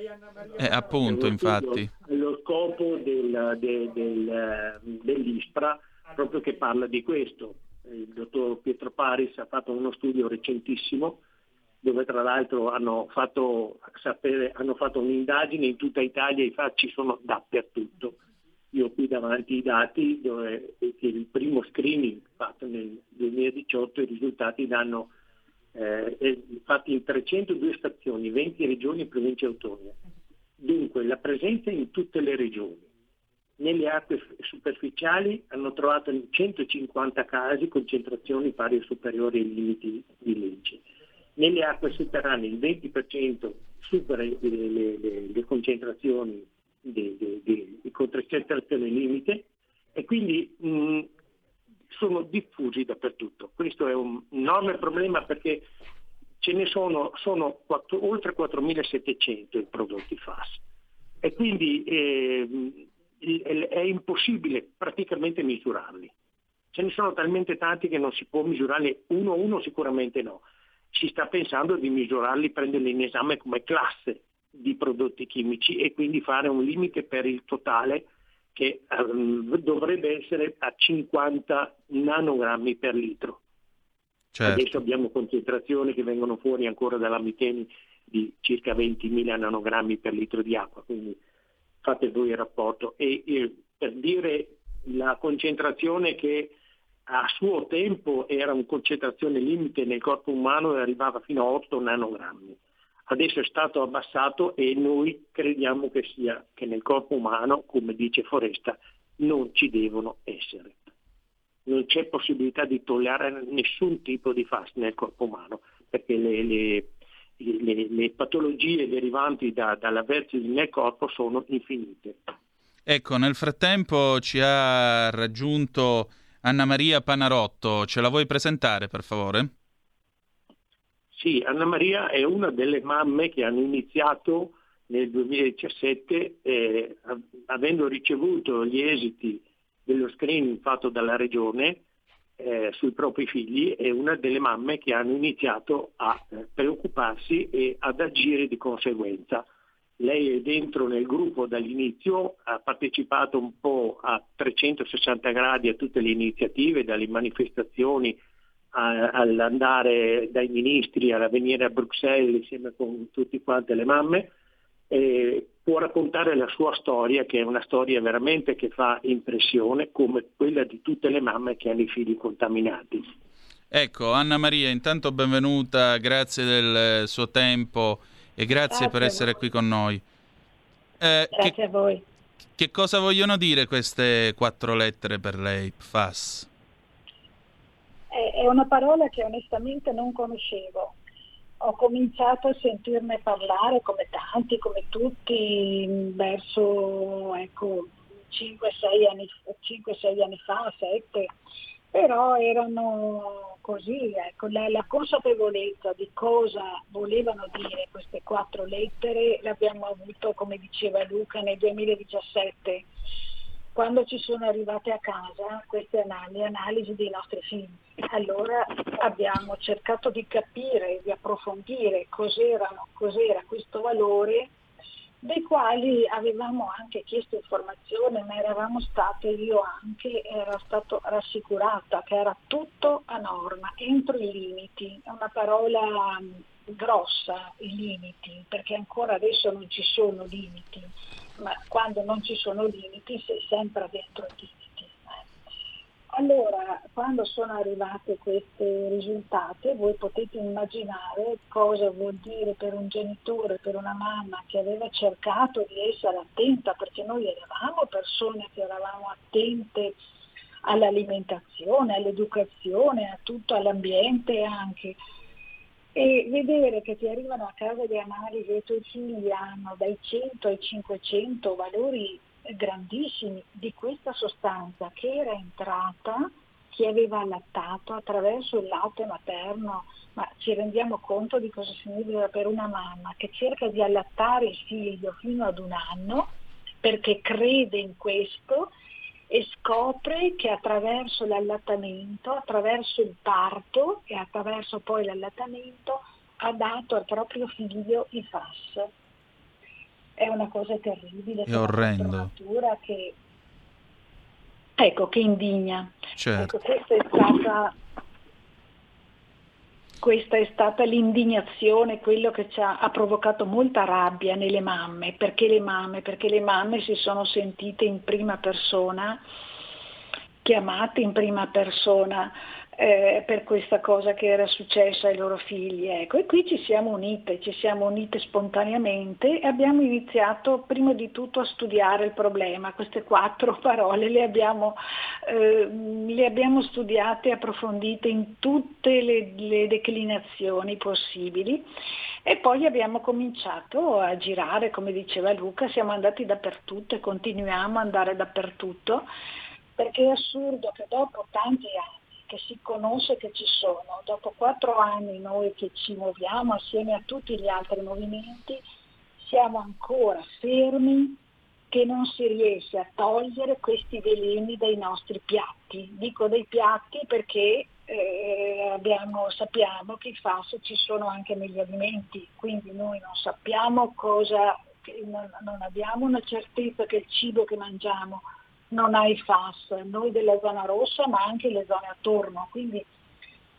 Eh, appunto, infatti. Lo scopo del, del, del, dell'ISPRA proprio che parla di questo. Il dottor Pietro Paris ha fatto uno studio recentissimo dove tra l'altro hanno fatto, sapere, hanno fatto un'indagine in tutta Italia, i fatti sono dappertutto io ho qui davanti i dati dove il primo screening fatto nel 2018 i risultati danno eh, fatti in 302 stazioni, 20 regioni e province autonome. Dunque la presenza in tutte le regioni. Nelle acque superficiali hanno trovato in 150 casi concentrazioni pari o superiori ai limiti di legge. Nelle acque sotterranee il 20% supera le, le, le, le concentrazioni di, di, di, di concentrazione limite e quindi mh, sono diffusi dappertutto. Questo è un enorme problema perché ce ne sono, sono 4, oltre 4.700 i prodotti FAS e quindi eh, è impossibile praticamente misurarli. Ce ne sono talmente tanti che non si può misurarli uno a uno, sicuramente no. Si sta pensando di misurarli, prenderli in esame come classe di prodotti chimici e quindi fare un limite per il totale che um, dovrebbe essere a 50 nanogrammi per litro. Certo. Adesso abbiamo concentrazioni che vengono fuori ancora dalla Miteni di circa 20.000 nanogrammi per litro di acqua, quindi fate voi il rapporto. E, e per dire la concentrazione che a suo tempo era una concentrazione limite nel corpo umano e arrivava fino a 8 nanogrammi adesso è stato abbassato e noi crediamo che sia che nel corpo umano, come dice Foresta, non ci devono essere. Non c'è possibilità di tollerare nessun tipo di fast nel corpo umano, perché le, le, le, le patologie derivanti da, dall'aversi nel corpo sono infinite. Ecco, nel frattempo ci ha raggiunto Anna Maria Panarotto, ce la vuoi presentare per favore? Sì, Anna Maria è una delle mamme che hanno iniziato nel 2017, eh, avendo ricevuto gli esiti dello screening fatto dalla regione eh, sui propri figli, è una delle mamme che hanno iniziato a eh, preoccuparsi e ad agire di conseguenza. Lei è dentro nel gruppo dall'inizio, ha partecipato un po' a 360 gradi a tutte le iniziative, dalle manifestazioni all'andare dai ministri, a venire a Bruxelles insieme con tutte quante le mamme, eh, può raccontare la sua storia, che è una storia veramente che fa impressione, come quella di tutte le mamme che hanno i figli contaminati. Ecco, Anna Maria, intanto benvenuta, grazie del suo tempo e grazie, grazie per essere qui con noi. Eh, grazie che, a voi. Che cosa vogliono dire queste quattro lettere per lei, PFAS? È una parola che onestamente non conoscevo. Ho cominciato a sentirne parlare come tanti, come tutti, verso ecco, 5-6 anni, 5-6 anni fa, 7, però erano così, ecco, la, la, consapevolezza di cosa volevano dire queste quattro lettere l'abbiamo avuto, come diceva Luca, nel 2017 quando ci sono arrivate a casa queste analisi, analisi dei nostri figli. Allora abbiamo cercato di capire, di approfondire cos'era questo valore dei quali avevamo anche chiesto informazione, ma eravamo state, io anche, ero stato rassicurata che era tutto a norma, entro i limiti, è una parola grossa, i limiti, perché ancora adesso non ci sono limiti ma quando non ci sono limiti sei sempre dentro i limiti. Allora, quando sono arrivate questi risultati, voi potete immaginare cosa vuol dire per un genitore, per una mamma che aveva cercato di essere attenta, perché noi eravamo persone che eravamo attente all'alimentazione, all'educazione, a tutto, all'ambiente anche e vedere che ti arrivano a casa di analisi e i tuoi figli hanno dai 100 ai 500 valori grandissimi di questa sostanza che era entrata chi aveva allattato attraverso il latte materno, ma ci rendiamo conto di cosa significa per una mamma che cerca di allattare il figlio fino ad un anno perché crede in questo e scopre che attraverso l'allattamento, attraverso il parto e attraverso poi l'allattamento ha dato al proprio figlio i FAS. È una cosa terribile, è orrendo. Che, ecco, che indigna. Certo. Ecco, questa è stata questa è stata l'indignazione, quello che ha, ha, provocato molta rabbia nelle mamme. Perché le mamme? Perché le mamme si sono sentite in prima persona, chiamate in prima persona eh, per questa cosa che era successa ai loro figli. Ecco. E qui ci siamo unite, ci siamo unite spontaneamente e abbiamo iniziato prima di tutto a studiare il problema. Queste quattro (laughs) parole le abbiamo, eh, le abbiamo studiate e approfondite in tutte le, le declinazioni possibili. E poi abbiamo cominciato a girare, come diceva Luca, siamo andati dappertutto e continuiamo ad andare dappertutto, perché è assurdo che dopo tanti anni che si conosce che ci sono. Dopo quattro anni noi che ci muoviamo assieme a tutti gli altri movimenti, siamo ancora fermi che non si riesce a togliere questi veleni dai nostri piatti. Dico dei piatti perché eh, abbiamo, sappiamo che i FAS ci sono anche negli alimenti, quindi noi non sappiamo cosa, non, non abbiamo una certezza che il cibo che mangiamo non ha i FAS, noi della zona rossa ma anche le zone attorno, quindi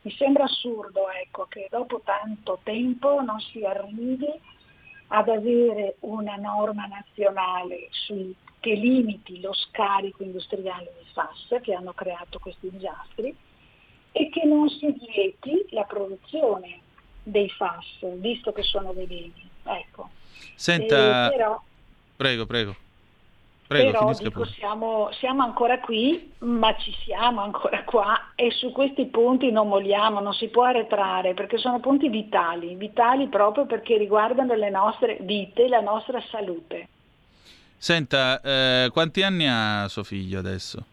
mi sembra assurdo ecco, che dopo tanto tempo non si arrivi ad avere una norma nazionale sui, che limiti lo scarico industriale di FAS che hanno creato questi disastri e che non si vieti la produzione dei FAS, visto che sono veleni. Ecco. Senta, però, prego, prego. Prego, Però dico, siamo, siamo, ancora qui, ma ci siamo ancora qua e su questi punti non molliamo, non si può arretrare perché sono punti vitali, vitali proprio perché riguardano le nostre vite, la nostra salute. Senta, eh, quanti anni ha suo figlio adesso?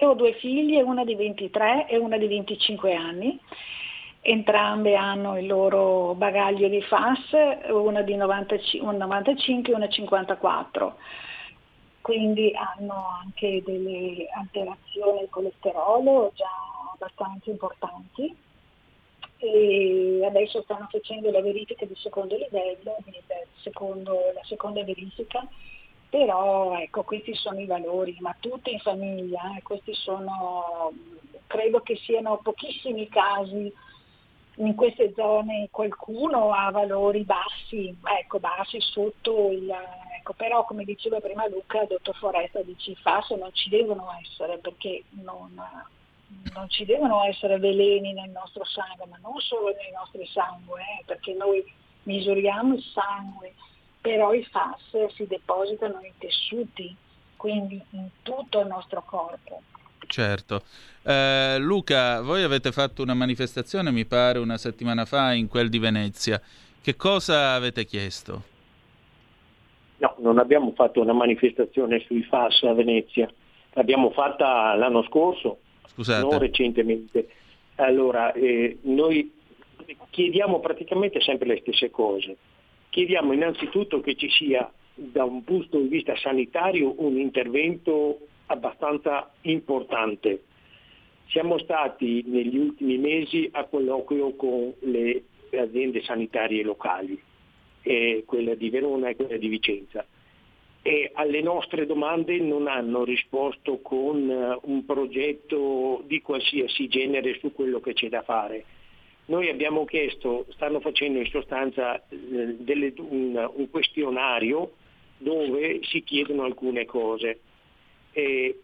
Io ho due figlie, una di 23 e una di 25 anni. Entrambe hanno il loro bagaglio di FAS, una di 95, un 95 e una 54 quindi hanno anche delle alterazioni del colesterolo già abbastanza importanti. E adesso stanno facendo la verifica di secondo livello, secondo, la seconda verifica, però ecco questi sono i valori, ma tutti in famiglia, eh, questi sono, credo che siano pochissimi casi. In queste zone qualcuno ha valori bassi, ecco, bassi sotto il... Ecco, però come diceva prima Luca, il dottor Foresta dice i FAS non ci devono essere perché non, non, ci devono essere veleni nel nostro sangue, ma non solo nei nostri sangue, eh, perché noi misuriamo il sangue, però i FAS si depositano nei tessuti, quindi in tutto il nostro corpo. Certo. Eh, Luca, voi avete fatto una manifestazione, mi pare, una settimana fa in quel di Venezia. Che cosa avete chiesto? No, non abbiamo fatto una manifestazione sui FAS a Venezia. L'abbiamo fatta l'anno scorso, Scusate. non recentemente. Allora, eh, noi chiediamo praticamente sempre le stesse cose. Chiediamo innanzitutto che ci sia da un punto di vista sanitario un intervento abbastanza importante. Siamo stati negli ultimi mesi a colloquio con le aziende sanitarie locali, eh, quella di Verona e quella di Vicenza, e alle nostre domande non hanno risposto con uh, un progetto di qualsiasi genere su quello che c'è da fare. Noi abbiamo chiesto, stanno facendo in sostanza eh, delle, un, un questionario dove si chiedono alcune cose eh,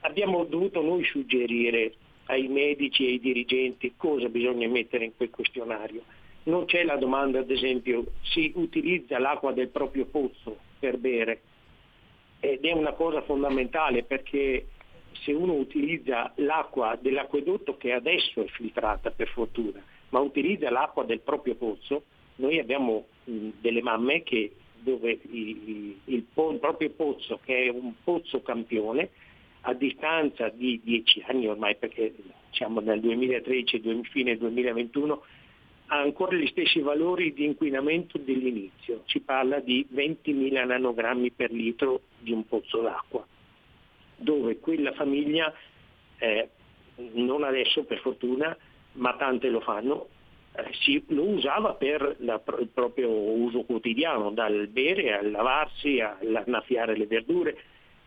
abbiamo dovuto noi suggerire ai medici e ai dirigenti cosa bisogna mettere in quel questionario. Non c'è la domanda, ad esempio, si utilizza l'acqua del proprio pozzo per bere. Ed è una cosa fondamentale perché se uno utilizza l'acqua dell'acquedotto che adesso è filtrata per fortuna, ma utilizza l'acqua del proprio pozzo, noi abbiamo mh, delle mamme che dove il, il, il, proprio pozzo, che è un pozzo campione, a distanza di dieci anni ormai, perché siamo nel 2013, fine 2021, ha ancora gli stessi valori di inquinamento dell'inizio. Si parla di 20.000 nanogrammi per litro di un pozzo d'acqua, dove quella famiglia, eh, non adesso per fortuna, ma tante lo fanno, eh, si, lo usava per la, il proprio uso quotidiano, dal bere al lavarsi, all'annaffiare le verdure.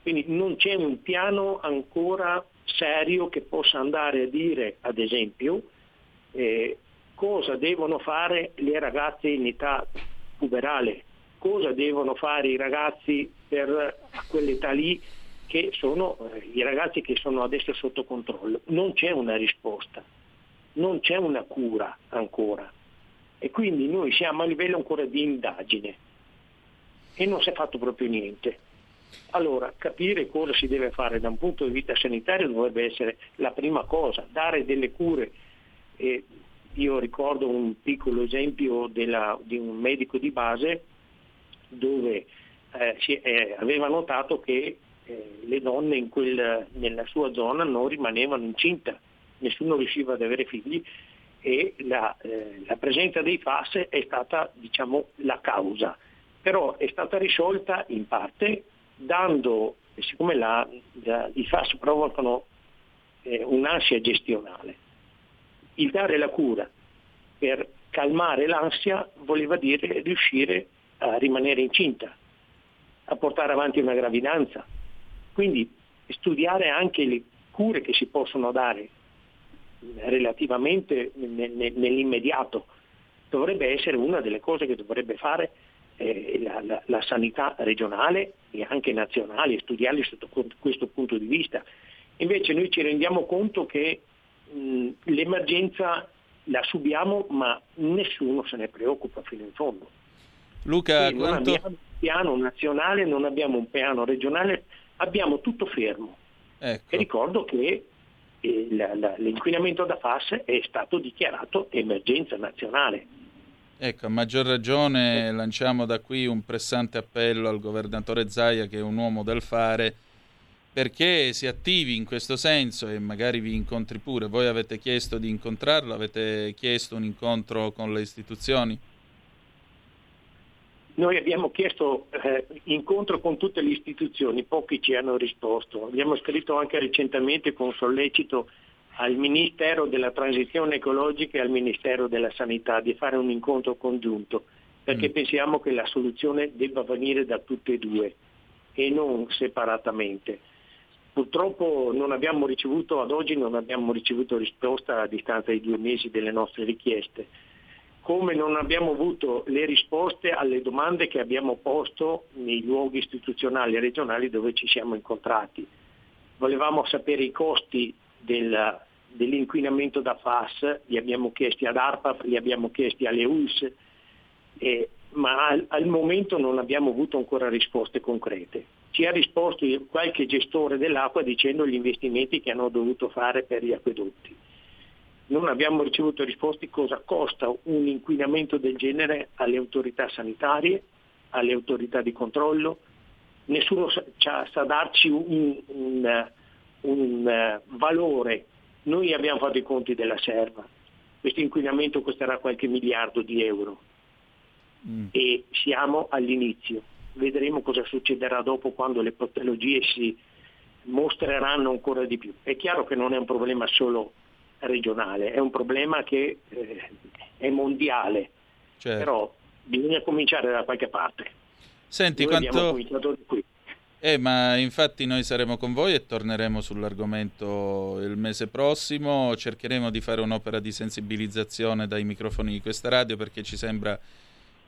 Quindi non c'è un piano ancora serio che possa andare a dire, ad esempio, eh, cosa devono fare le ragazze in età puberale, cosa devono fare i ragazzi per quell'età lì che sono eh, i ragazzi che sono adesso sotto controllo. Non c'è una risposta, non c'è una cura ancora e quindi noi siamo a livello ancora di indagine e non si è fatto proprio niente. Allora, capire cosa si deve fare da un punto di vista sanitario dovrebbe essere la prima cosa, dare delle cure. Eh, io ricordo un piccolo esempio della, di un medico di base dove eh, si, eh, aveva notato che eh, le donne quel, nella sua zona non rimanevano incinta, nessuno riusciva ad avere figli e la, eh, la presenza dei FAS è stata diciamo, la causa, però è stata risolta in parte dando, siccome la, la, i FAS provocano eh, un'ansia gestionale, il dare la cura per calmare l'ansia voleva dire riuscire a rimanere incinta, a portare avanti una gravidanza. Quindi studiare anche le cure che si possono dare relativamente nell'immediato dovrebbe essere una delle cose che dovrebbe fare eh, la, la, la, sanità regionale e anche nazionale, studiarli sotto questo punto di vista. Invece noi ci rendiamo conto che mh, l'emergenza la subiamo ma nessuno se ne preoccupa fino in fondo. Luca, non quanto... abbiamo un piano nazionale, non abbiamo un piano regionale, abbiamo tutto fermo. Ecco. E ricordo che eh, la, la, l'inquinamento da FAS è stato dichiarato emergenza nazionale. Ecco, a maggior ragione lanciamo da qui un pressante appello al governatore Zaia, che è un uomo del fare, perché si attivi in questo senso e magari vi incontri pure. Voi avete chiesto di incontrarlo, avete chiesto un incontro con le istituzioni? Noi abbiamo chiesto eh, incontro con tutte le istituzioni, pochi ci hanno risposto. Abbiamo scritto anche recentemente con sollecito al Ministero della Transizione Ecologica e al Ministero della Sanità di fare un incontro congiunto, perché mm. pensiamo che la soluzione debba venire da tutte e due e non separatamente. Purtroppo non abbiamo ricevuto, ad oggi non abbiamo ricevuto risposta a distanza di due mesi delle nostre richieste, come non abbiamo avuto le risposte alle domande che abbiamo posto nei luoghi istituzionali e regionali dove ci siamo incontrati. Volevamo sapere i costi del, dell'inquinamento da FAS, li abbiamo chiesti ad ARPA, li abbiamo chiesti alle US, eh, ma al, al, momento non abbiamo avuto ancora risposte concrete. Ci ha risposto qualche gestore dell'acqua dicendo gli investimenti che hanno dovuto fare per gli acquedotti. Non abbiamo ricevuto risposte cosa costa un inquinamento del genere alle autorità sanitarie, alle autorità di controllo. Nessuno sa, sa darci un, un, un uh, valore. Noi abbiamo fatto i conti della serva. Questo inquinamento costerà qualche miliardo di euro mm. e siamo all'inizio. Vedremo cosa succederà dopo quando le patologie si mostreranno ancora di più. È chiaro che non è un problema solo regionale, è un problema che eh, è mondiale, certo. però bisogna cominciare da qualche parte. Senti, Noi quanto... Eh, ma infatti noi saremo con voi e torneremo sull'argomento il mese prossimo. Cercheremo di fare un'opera di sensibilizzazione dai microfoni di questa radio perché ci sembra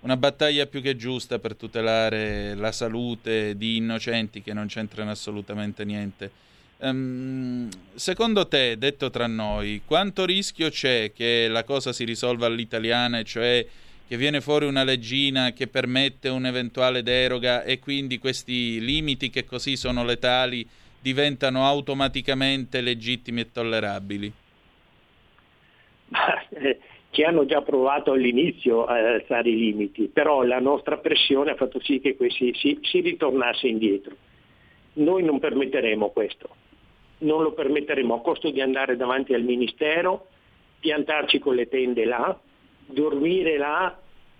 una battaglia più che giusta per tutelare la salute di innocenti che non c'entrano assolutamente niente. Um, secondo te, detto tra noi, quanto rischio c'è che la cosa si risolva all'italiana, cioè che viene fuori una leggina che permette un'eventuale deroga e quindi questi limiti che così sono letali diventano automaticamente legittimi e tollerabili? (laughs) Eh, ci hanno già provato all'inizio a alzare i limiti, però la nostra pressione ha fatto sì che si, si, si ritornasse indietro. Noi non permetteremo questo non lo permetteremo a costo di andare davanti al Ministero, piantarci con le tende là, dormire là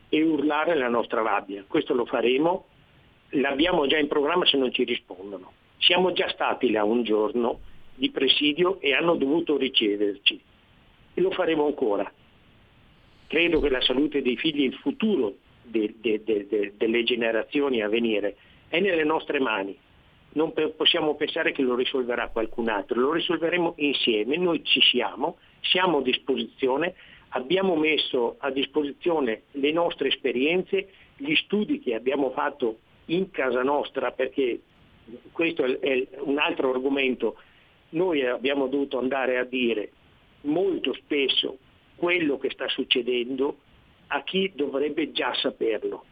e urlare la nostra rabbia. Questo lo faremo, l'abbiamo già in programma se non ci rispondono. Siamo già stati là un giorno di presidio e hanno dovuto riceverci e lo faremo ancora. Credo che la salute dei figli il futuro de, de, de, delle generazioni a venire. È nelle nostre mani. Non possiamo pensare che lo risolverà qualcun altro, lo risolveremo insieme, noi ci siamo, siamo a disposizione, abbiamo messo a disposizione le nostre esperienze, gli studi che abbiamo fatto in casa nostra, perché questo è un altro argomento, noi abbiamo dovuto andare a dire molto spesso quello che sta succedendo a chi dovrebbe già saperlo.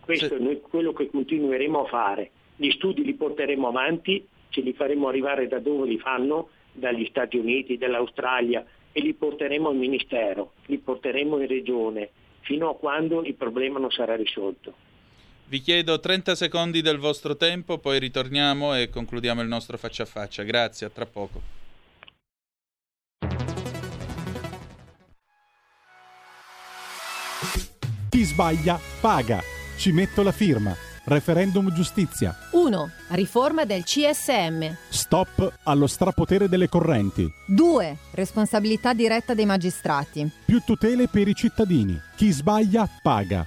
Questo è noi, quello che continueremo a fare. Gli studi li porteremo avanti, ce li faremo arrivare da dove li fanno, dagli Stati Uniti, dall'Australia e li porteremo al Ministero, li porteremo in Regione, fino a quando il problema non sarà risolto. Vi chiedo 30 secondi del vostro tempo, poi ritorniamo e concludiamo il nostro faccia a faccia. Grazie, a tra poco. Chi sbaglia paga. Ci metto la firma. Referendum giustizia. 1. Riforma del CSM. Stop allo strapotere delle correnti. 2. Responsabilità diretta dei magistrati. Più tutele per i cittadini. Chi sbaglia paga.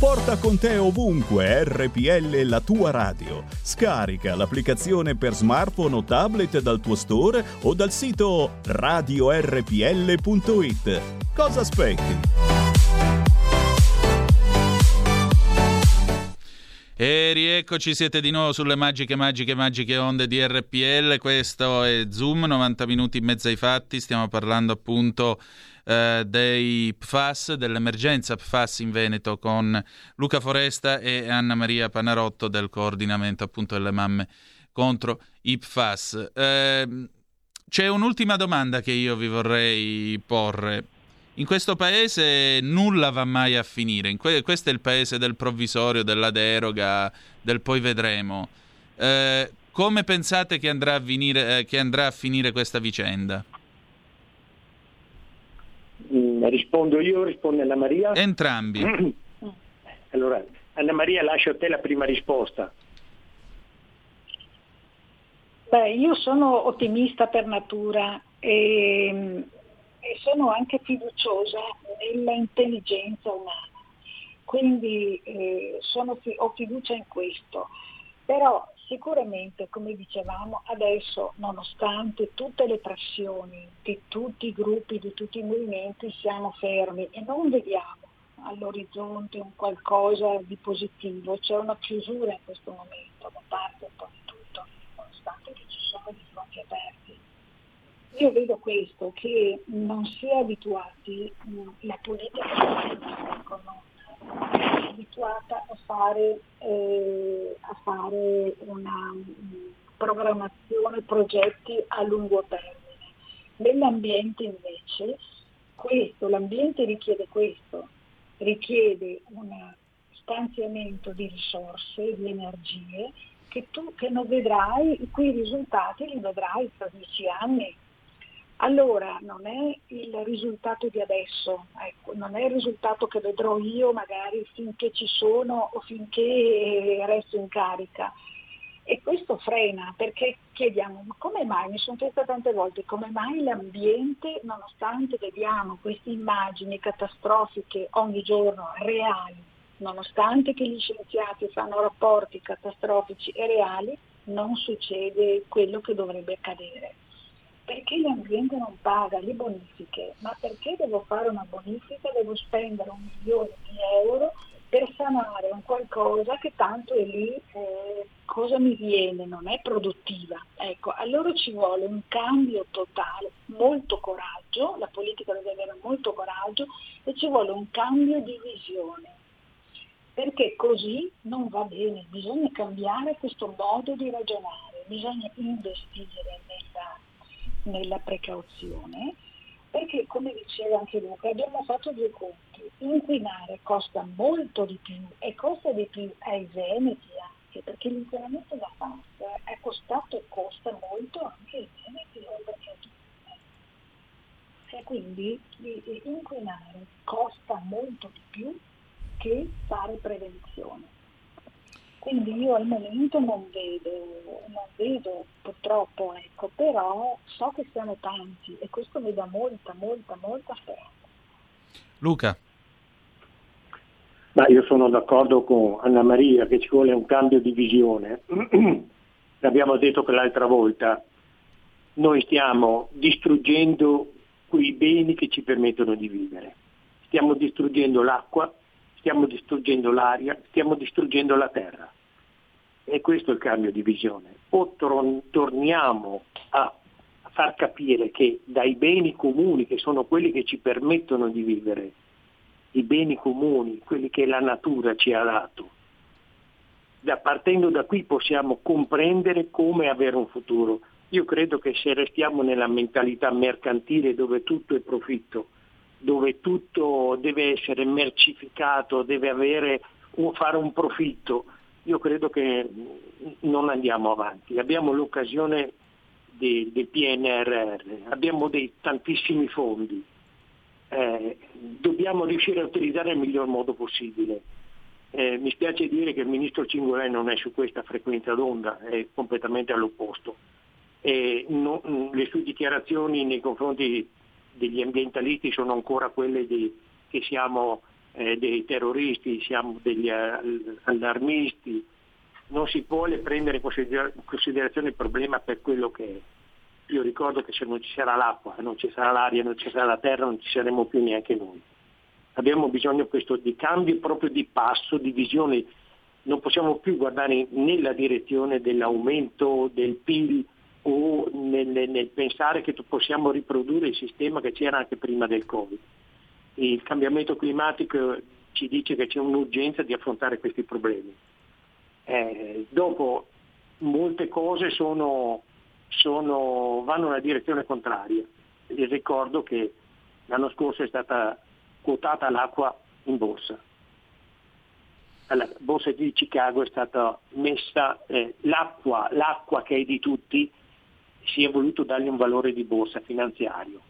Porta con te ovunque RPL la tua radio. Scarica l'applicazione per smartphone o tablet dal tuo store o dal sito radiorpl.it. Cosa aspetti? E rieccoci, siete di nuovo sulle magiche, magiche, magiche onde di RPL. Questo è Zoom, 90 minuti in mezzo ai fatti. Stiamo parlando appunto eh, dei PFAS, dell'emergenza PFAS in Veneto con Luca Foresta e Anna Maria Panarotto del coordinamento appunto delle mamme contro i PFAS. Eh, c'è un'ultima domanda che io vi vorrei porre. In questo paese nulla va mai a finire. Que- questo è il paese del provvisorio, della deroga, del poi vedremo. Eh, come pensate che andrà, venire, eh, che andrà a finire questa vicenda? Mm, rispondo io, risponde Anna Maria? Entrambi. (clears throat) allora, Anna Maria, lascio a te la prima risposta. Beh, io sono ottimista per natura e, e sono anche fiduciosa nella intelligenza umana, quindi eh, sono, ho fiducia in questo. Però sicuramente, come dicevamo, adesso nonostante tutte le pressioni di tutti i gruppi, di tutti i movimenti, siamo fermi e non vediamo all'orizzonte un qualcosa di positivo, c'è una chiusura in questo momento da parte un po' di tutto, nonostante che ci sono dei fronti aperti. Io vedo questo, che non si è abituati, la politica è abituata a fare, eh, a fare una programmazione, progetti a lungo termine. Nell'ambiente invece questo, l'ambiente richiede questo, richiede un stanziamento di risorse, di energie che tu che non vedrai, i cui risultati li vedrai tra dieci anni. Allora non è il risultato di adesso, ecco, non è il risultato che vedrò io magari finché ci sono o finché resto in carica. E questo frena perché chiediamo ma come mai, mi sono chiesta tante volte, come mai l'ambiente, nonostante vediamo queste immagini catastrofiche ogni giorno reali, nonostante che gli scienziati fanno rapporti catastrofici e reali, non succede quello che dovrebbe accadere. Perché l'ambiente non paga le bonifiche? Ma perché devo fare una bonifica? Devo spendere un milione di euro per sanare un qualcosa che tanto è lì, eh, cosa mi viene, non è produttiva. Ecco, allora ci vuole un cambio totale, molto coraggio, la politica deve avere molto coraggio e ci vuole un cambio di visione perché così non va bene, bisogna cambiare questo modo di ragionare, bisogna investire nella, nella precauzione, perché come diceva anche Luca abbiamo fatto due conti, inquinare costa molto di più e costa di più ai veneti anche, perché l'inquinamento da FAS è costato e costa molto anche ai veneti oltre che a tutti. E quindi inquinare costa molto di più che fare prevenzione. Quindi io al momento non vedo, non vedo purtroppo, ecco, però so che siamo tanti e questo mi dà molta, molta, molta speranza. Luca. Ma io sono d'accordo con Anna Maria che ci vuole un cambio di visione. (clears throat) L'abbiamo detto che l'altra volta, noi stiamo distruggendo quei beni che ci permettono di vivere. Stiamo distruggendo l'acqua, stiamo distruggendo l'aria, stiamo distruggendo la terra. E questo è il cambio di visione. O tor- torniamo a far capire che dai beni comuni, che sono quelli che ci permettono di vivere, i beni comuni, quelli che la natura ci ha dato, da, partendo da qui possiamo comprendere come avere un futuro. Io credo che se restiamo nella mentalità mercantile dove tutto è profitto, dove tutto deve essere mercificato, deve avere, fare un profitto, io credo che non andiamo avanti. Abbiamo l'occasione del de PNRR, abbiamo dei tantissimi fondi, eh, dobbiamo riuscire a utilizzare nel miglior modo possibile. Eh, mi spiace dire che il ministro Cingolè non è su questa frequenza d'onda, è completamente all'opposto. No, le sue dichiarazioni nei confronti degli ambientalisti sono ancora quelle di, che siamo eh, dei terroristi, siamo degli uh, allarmisti, non si vuole prendere in considerazione il problema per quello che è. Io ricordo che se non ci sarà l'acqua, non ci sarà l'aria, non ci sarà la terra, non ci saremo più neanche noi. Abbiamo bisogno questo di cambio proprio di passo, di visione. Non possiamo più guardare nella direzione dell'aumento del PIL, o nel, nel, pensare che possiamo riprodurre il sistema che c'era anche prima del Covid. Il cambiamento climatico ci dice che c'è un'urgenza di affrontare questi problemi. Eh, dopo molte cose sono, sono, vanno nella direzione contraria. Vi ricordo che l'anno scorso è stata quotata l'acqua in borsa. Alla borsa di Chicago è stata messa eh, l'acqua, l'acqua che è di tutti si è voluto dargli un valore di borsa finanziario.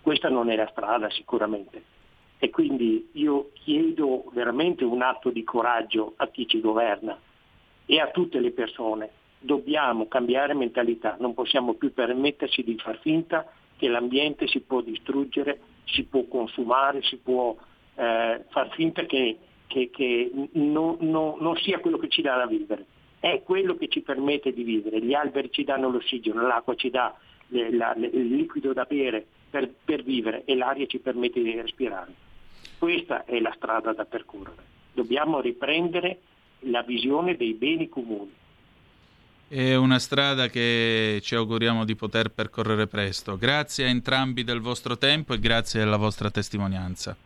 Questa non è la strada sicuramente. E quindi io chiedo veramente un atto di coraggio a chi ci governa e a tutte le persone. Dobbiamo cambiare mentalità, non possiamo più permetterci di far finta che l'ambiente si può distruggere, si può consumare, si può eh, far finta che, che, che non, non, non sia quello che ci dà da vivere è quello che ci permette di vivere. Gli alberi ci danno l'ossigeno, l'acqua ci dà le, la, le, il liquido da bere per, per vivere e l'aria ci permette di respirare. Questa è la strada da percorrere. Dobbiamo riprendere la visione dei beni comuni. È una strada che ci auguriamo di poter percorrere presto. Grazie a entrambi del vostro tempo e grazie alla vostra testimonianza.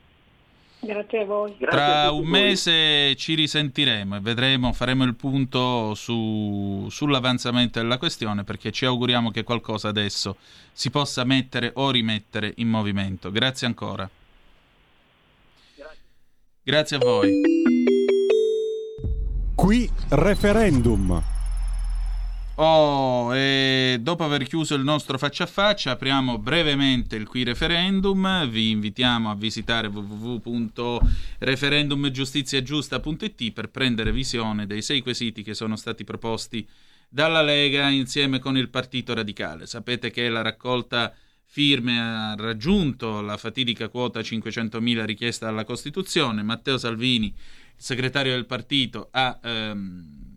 Grazie a voi. Tra un mese ci risentiremo e vedremo, faremo il punto su- sull'avanzamento della questione perché ci auguriamo che qualcosa adesso si possa mettere o rimettere in movimento. Grazie ancora. Grazie a voi. Qui referendum. Oh, e dopo aver chiuso il nostro faccia a faccia, apriamo brevemente il qui referendum. Vi invitiamo a visitare www.referendumgiustiziagiusta.it per prendere visione dei sei quesiti che sono stati proposti dalla Lega insieme con il Partito Radicale. Sapete che la raccolta firme ha raggiunto la fatidica quota 500.000 richiesta dalla Costituzione. Matteo Salvini, il segretario del partito, ha ehm,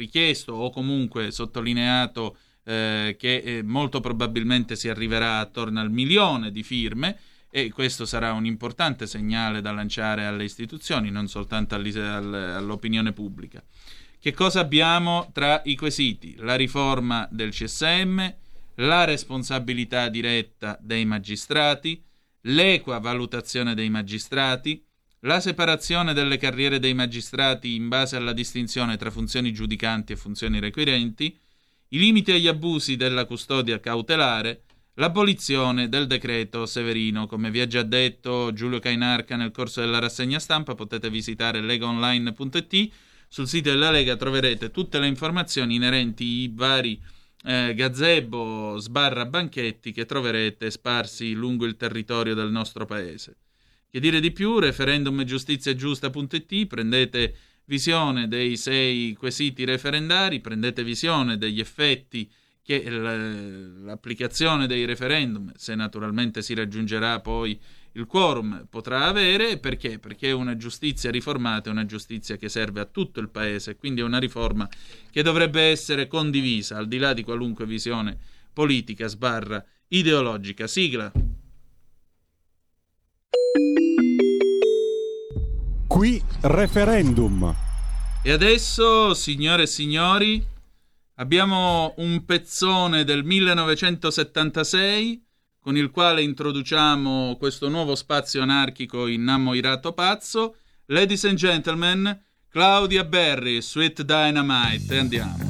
richiesto o comunque sottolineato eh, che eh, molto probabilmente si arriverà attorno al milione di firme e questo sarà un importante segnale da lanciare alle istituzioni, non soltanto all'opinione pubblica. Che cosa abbiamo tra i quesiti? La riforma del CSM, la responsabilità diretta dei magistrati, l'equa valutazione dei magistrati, la separazione delle carriere dei magistrati in base alla distinzione tra funzioni giudicanti e funzioni requirenti, i limiti agli abusi della custodia cautelare, l'abolizione del decreto Severino. Come vi ha già detto Giulio Cainarca nel corso della rassegna stampa, potete visitare legaonline.it. Sul sito della Lega troverete tutte le informazioni inerenti ai vari eh, gazebo sbarra banchetti che troverete sparsi lungo il territorio del nostro paese. Che dire di più? Referendumgiustiziagiusta.it, prendete visione dei sei quesiti referendari, prendete visione degli effetti che l'applicazione dei referendum, se naturalmente si raggiungerà poi il quorum, potrà avere. Perché? Perché una giustizia riformata è una giustizia che serve a tutto il paese, quindi è una riforma che dovrebbe essere condivisa al di là di qualunque visione politica sbarra ideologica. Sigla. Qui referendum. E adesso, signore e signori, abbiamo un pezzone del 1976 con il quale introduciamo questo nuovo spazio anarchico innamorato pazzo. Ladies and gentlemen, Claudia Berry, Sweet Dynamite. Andiamo.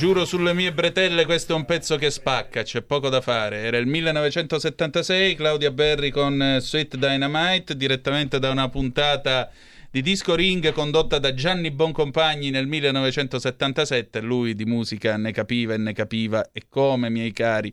Giuro sulle mie bretelle, questo è un pezzo che spacca, c'è poco da fare. Era il 1976, Claudia Berri con eh, Sweet Dynamite, direttamente da una puntata di Disco Ring condotta da Gianni Boncompagni nel 1977. Lui di musica ne capiva e ne capiva e come, miei cari.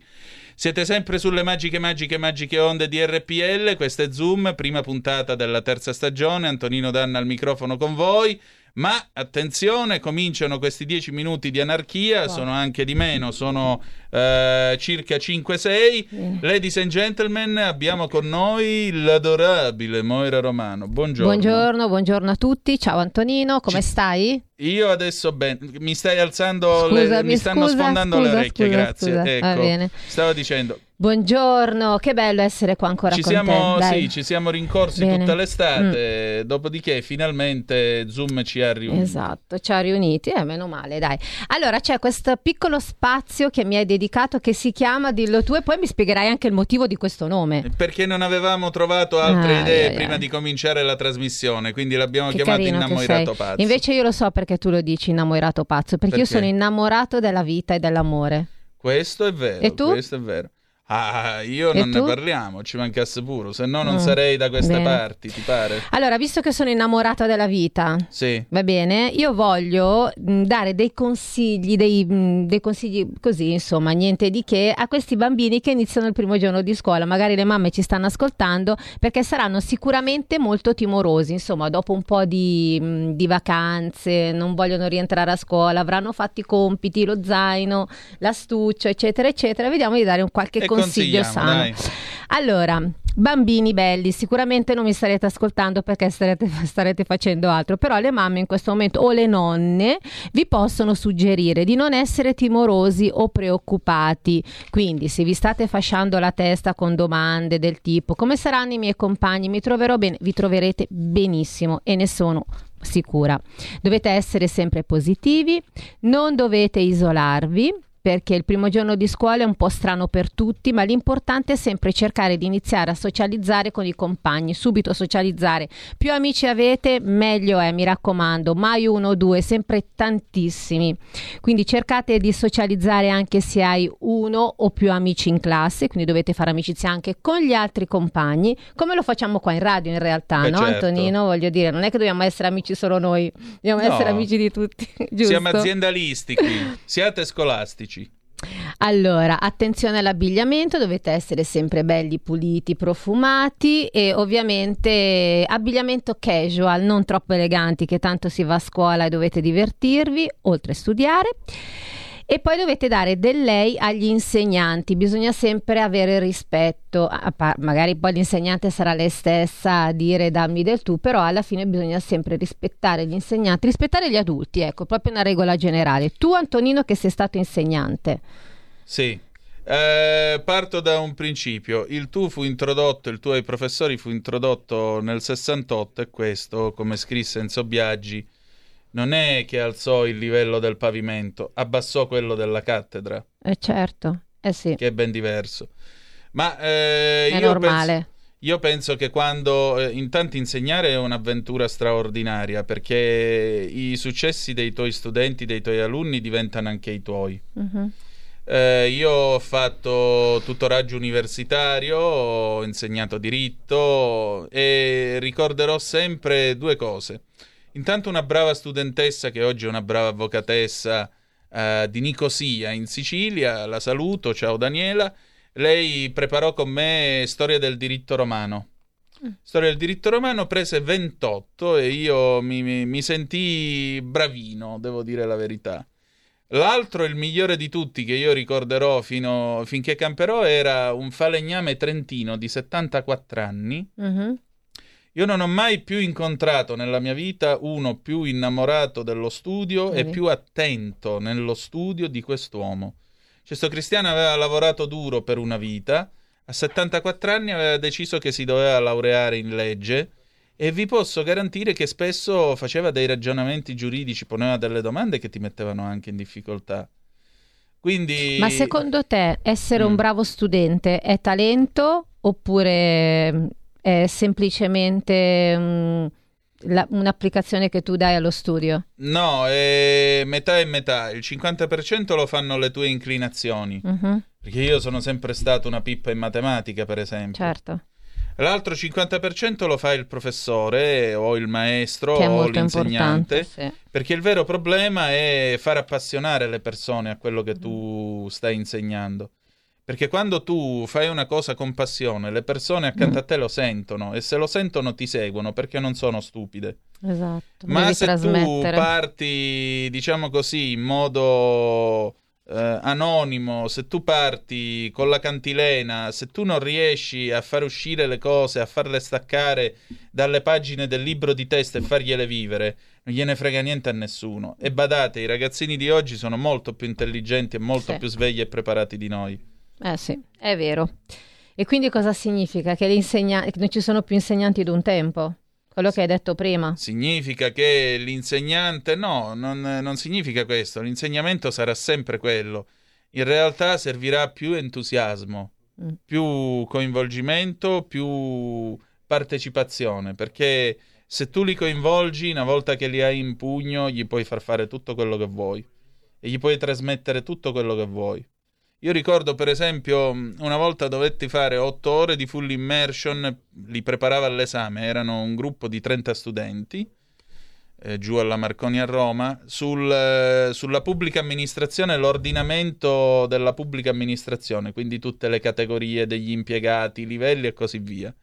Siete sempre sulle magiche, magiche, magiche onde di RPL. Questo è Zoom, prima puntata della terza stagione. Antonino Danna al microfono con voi. Ma attenzione, cominciano questi 10 minuti di anarchia, sono anche di meno, sono eh, circa 5-6. Ladies and gentlemen, abbiamo con noi l'adorabile Moira Romano. Buongiorno. Buongiorno, buongiorno a tutti. Ciao Antonino, come stai? Io adesso ben, mi stai alzando, le- Scusami, mi stanno scusa, sfondando scusa, le orecchie, scusa, grazie. Ecco, stavo dicendo, Buongiorno, che bello essere qua ancora ci con siamo, te. Sì, ci siamo rincorsi Bene. Mm. tutta l'estate, dopodiché finalmente Zoom ci ha riuniti. Esatto, ci ha riuniti, eh, meno male, dai. Allora c'è questo piccolo spazio che mi hai dedicato che si chiama Dillo tu e poi mi spiegherai anche il motivo di questo nome. Perché non avevamo trovato altre Ah, idee ai, prima ai. di cominciare la trasmissione, quindi l'abbiamo Che chiamato Innamorato. Pazzo. Invece io lo so perché tu lo dici innamorato pazzo, perché, io Perché? sono innamorato della vita e dell'amore. Questo è vero, E tu? questo è vero. Ah, io E non ne tu? parliamo, ci mancasse pure, se no non Mm, sarei da queste bene. parti, ti pare? Allora, visto che sono innamorata della vita, Sì. Va bene, io voglio mh, dare dei consigli, dei, mh, dei consigli così, insomma, niente di che, a questi bambini che iniziano il primo giorno di scuola. Magari le mamme ci stanno ascoltando perché saranno sicuramente molto timorosi, insomma, dopo un po' di, mh, di vacanze, non vogliono rientrare a scuola, avranno fatto i compiti, lo zaino, l'astuccio, eccetera, eccetera. Vediamo di dare un qualche E consiglio sano. dai. Allora, bambini belli, sicuramente non mi starete ascoltando perché starete, (laughs) starete facendo altro, però le mamme in questo momento o le nonne vi possono suggerire di non essere timorosi o preoccupati. Quindi, se vi state fasciando la testa con domande del tipo come saranno i miei compagni, mi troverò bene, vi troverete benissimo e ne sono sicura. Dovete essere sempre positivi, non dovete isolarvi perché il primo giorno di scuola è un po' strano per tutti, ma l'importante è sempre cercare di iniziare a socializzare con i compagni, subito socializzare. Più amici avete, meglio è, mi raccomando, mai uno o due, sempre tantissimi. Quindi cercate di socializzare anche se hai uno o più amici in classe, quindi dovete fare amicizia anche con gli altri compagni, come lo facciamo qua in radio in realtà, Beh, no certo. Antonino? Voglio dire, non è che dobbiamo essere amici solo noi, dobbiamo No. essere amici di tutti, (laughs) giusto? Siamo aziendalisti qui, siate scolastici. Allora, attenzione all'abbigliamento, dovete essere sempre belli, puliti, profumati e ovviamente abbigliamento casual, non troppo eleganti, che tanto si va a scuola e dovete divertirvi, oltre a studiare. E poi dovete dare del lei agli insegnanti, bisogna sempre avere rispetto, par- magari poi l'insegnante sarà lei stessa a dire dammi del tu, però alla fine bisogna sempre rispettare gli insegnanti, rispettare gli adulti, ecco, proprio una regola generale. Tu Antonino che sei stato insegnante, Sì. Eh, parto da un principio. Il tu fu introdotto, il tuo ai professori fu introdotto nel 68 e questo, come scrisse Enzo Biaggi, non è che alzò il livello del pavimento, abbassò quello della cattedra, eh certo, eh sì, che è ben diverso. Ma eh, è io normale. penso- io penso che quando eh, intanto insegnare è un'avventura straordinaria perché i successi dei tuoi studenti, dei tuoi alunni diventano anche i tuoi. Mhm. Eh, io ho fatto tutoraggio universitario, ho insegnato diritto e ricorderò sempre due cose. Intanto una brava studentessa che oggi è una brava avvocatessa eh, di Nicosia in Sicilia, la saluto, ciao Daniela. Lei preparò con me storia del diritto romano. Storia del diritto romano prese 28 e io mi, mi- mi sentii bravino, devo dire la verità. L'altro, il migliore di tutti, che io ricorderò fino, finché camperò, era un falegname trentino di 74 anni. Mhm. Io non ho mai più incontrato nella mia vita uno più innamorato dello studio e Vedi? più attento nello studio di quest'uomo. Questo cristiano aveva lavorato duro per una vita, a 74 anni aveva deciso che si doveva laureare in legge e vi posso garantire che spesso faceva dei ragionamenti giuridici, poneva delle domande che ti mettevano anche in difficoltà. Quindi Ma secondo te essere un Mm. bravo studente è talento oppure mm, è semplicemente mm, la- un'applicazione che tu dai allo studio? No, è metà e metà. Il 50% lo fanno le tue inclinazioni. Mhm, Perché io sono sempre stato una pippa in matematica, per esempio. Certo. L'altro 50% lo fa il professore o il maestro o l'insegnante. sì. Perché il vero problema è far appassionare le persone a quello che tu stai insegnando. Perché quando tu fai una cosa con passione, le persone accanto a te lo sentono e se lo sentono ti seguono perché non sono stupide. Esatto. Ma se tu parti, diciamo così, in modo eh, anonimo, se tu parti con la cantilena, se tu non riesci a far uscire le cose, a farle staccare dalle pagine del libro di testo e fargliele vivere, non gliene frega niente a nessuno. E badate, i ragazzini di oggi sono molto più intelligenti e molto Sì. più svegli e preparati di noi. Eh sì, è vero. E quindi cosa significa? Che, non ci sono più insegnanti d'un tempo? Quello che hai detto prima. Significa che l'insegnante, no, non, non significa questo, l'insegnamento sarà sempre quello. In realtà servirà più entusiasmo, Mm. più coinvolgimento, più partecipazione, perché se tu li coinvolgi, una volta che li hai in pugno, gli puoi far fare tutto quello che vuoi e gli puoi trasmettere tutto quello che vuoi. Io ricordo, per esempio, una volta dovetti fare otto ore di full immersion, li preparava all'esame, erano un gruppo di 30 studenti, eh, giù alla Marconi a Roma, sul, eh, sulla pubblica amministrazione l'ordinamento della pubblica amministrazione, quindi tutte le categorie degli impiegati, i livelli e così via.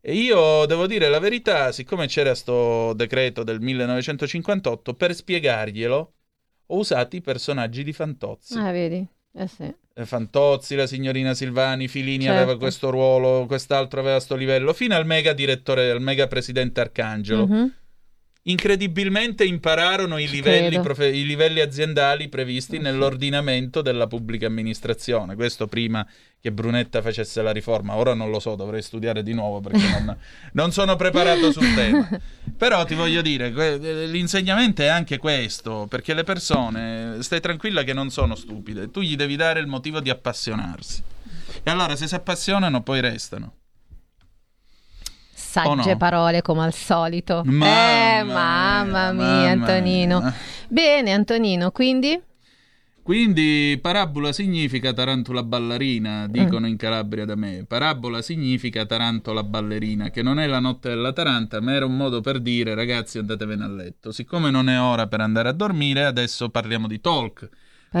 E io devo dire la verità, siccome c'era sto decreto del 1958, per spiegarglielo ho usato i personaggi di Fantozzi. Ah, vedi? Eh sì. Eh, Fantozzi, la signorina Silvani, Filini Certo. aveva questo ruolo, quest'altro aveva questo livello, fino al mega direttore, al mega presidente Arcangelo. Mhm. Incredibilmente impararono i livelli, profe- i livelli aziendali previsti nell'ordinamento della pubblica amministrazione. Questo prima che Brunetta facesse la riforma. Ora non lo so, dovrei studiare di nuovo perché non, (laughs) non sono preparato sul tema. Però ti voglio dire, que- l'insegnamento è anche questo, perché le persone, stai tranquilla che non sono stupide, tu gli devi dare il motivo di appassionarsi. E allora se si appassionano poi restano. Sagge no? parole come al solito. Mamma eh, mamma mia, mamma Antonino. mia. Bene, Antonino, quindi? Quindi parabola significa tarantula ballerina, dicono in Calabria da me. Parabola significa tarantola ballerina, che non è la notte della taranta, ma era un modo per dire ragazzi andatevene a letto. Siccome non è ora per andare a dormire, adesso parliamo di talk.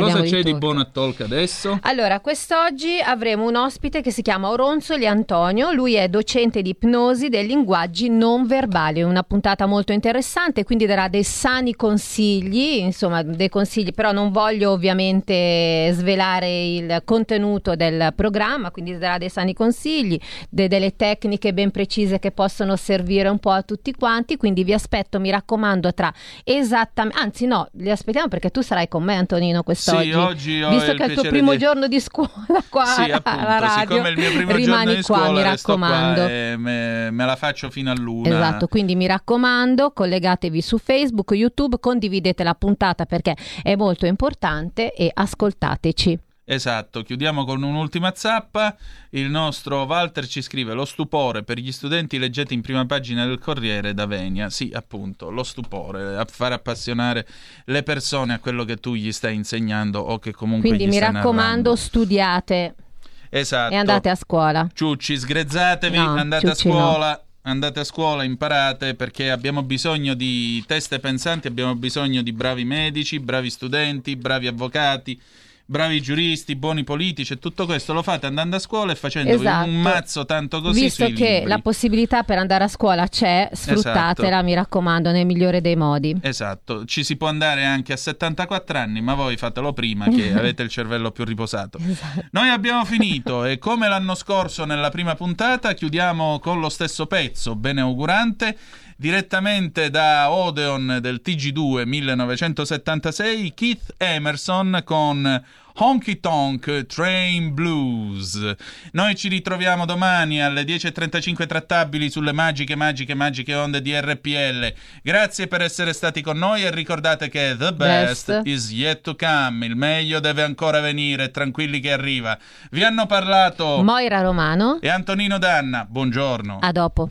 Cosa di c'è di talk. buono a talk adesso? Allora, quest'oggi avremo un ospite che si chiama Oronzoli Antonio, lui è docente di ipnosi dei linguaggi non verbali, una puntata molto interessante, quindi darà dei sani consigli, insomma dei consigli, però non voglio ovviamente svelare il contenuto del programma, quindi darà dei sani consigli, de- delle tecniche ben precise che possono servire un po' a tutti quanti, quindi vi aspetto, mi raccomando, tra esattamente, anzi no, li aspettiamo perché tu sarai con me Antonino quest'oggi, Sì, oggi ho visto che è il tuo primo di- giorno di scuola qua Sì, alla radio, siccome è il mio primo rimani giorno di qua, scuola, mi raccomando. me, me la faccio fino a luna. Esatto, quindi mi raccomando, collegatevi su Facebook, YouTube, condividete la puntata perché è molto importante e ascoltateci. Esatto, chiudiamo con un'ultima zappa. Il nostro Walter ci scrive lo stupore per gli studenti leggete in prima pagina del Corriere da Venia. Sì, appunto, lo stupore, a far appassionare le persone a quello che tu gli stai insegnando o che comunque Quindi mi raccomando, studiate Esatto. e andate a scuola. Ciucci, sgrezzatevi, No, andate ciucci a scuola. Andate a scuola, imparate perché abbiamo bisogno di teste pensanti, abbiamo bisogno di bravi medici, bravi studenti, bravi avvocati, bravi giuristi, buoni politici e tutto questo lo fate andando a scuola e facendovi Esatto. un mazzo tanto così Visto che libri. la possibilità per andare a scuola c'è, sfruttatela, Esatto. mi raccomando, nel migliore dei modi. Esatto, ci si può andare anche a 74 anni, ma voi fatelo prima che (laughs) avete il cervello più riposato. Esatto. Noi abbiamo finito e come l'anno scorso nella prima puntata chiudiamo con lo stesso pezzo, bene augurante, direttamente da Odeon del TG2 1976, Keith Emerson con Honky Tonk Train Blues. Noi ci ritroviamo domani alle 10.35 trattabili sulle magiche, magiche, magiche onde di RPL. Grazie per essere stati con noi e ricordate che the best, Best. is yet to come. Il meglio deve ancora venire, tranquilli che arriva. Vi hanno parlato Moira Romano, e Antonino Danna. Buongiorno. a dopo.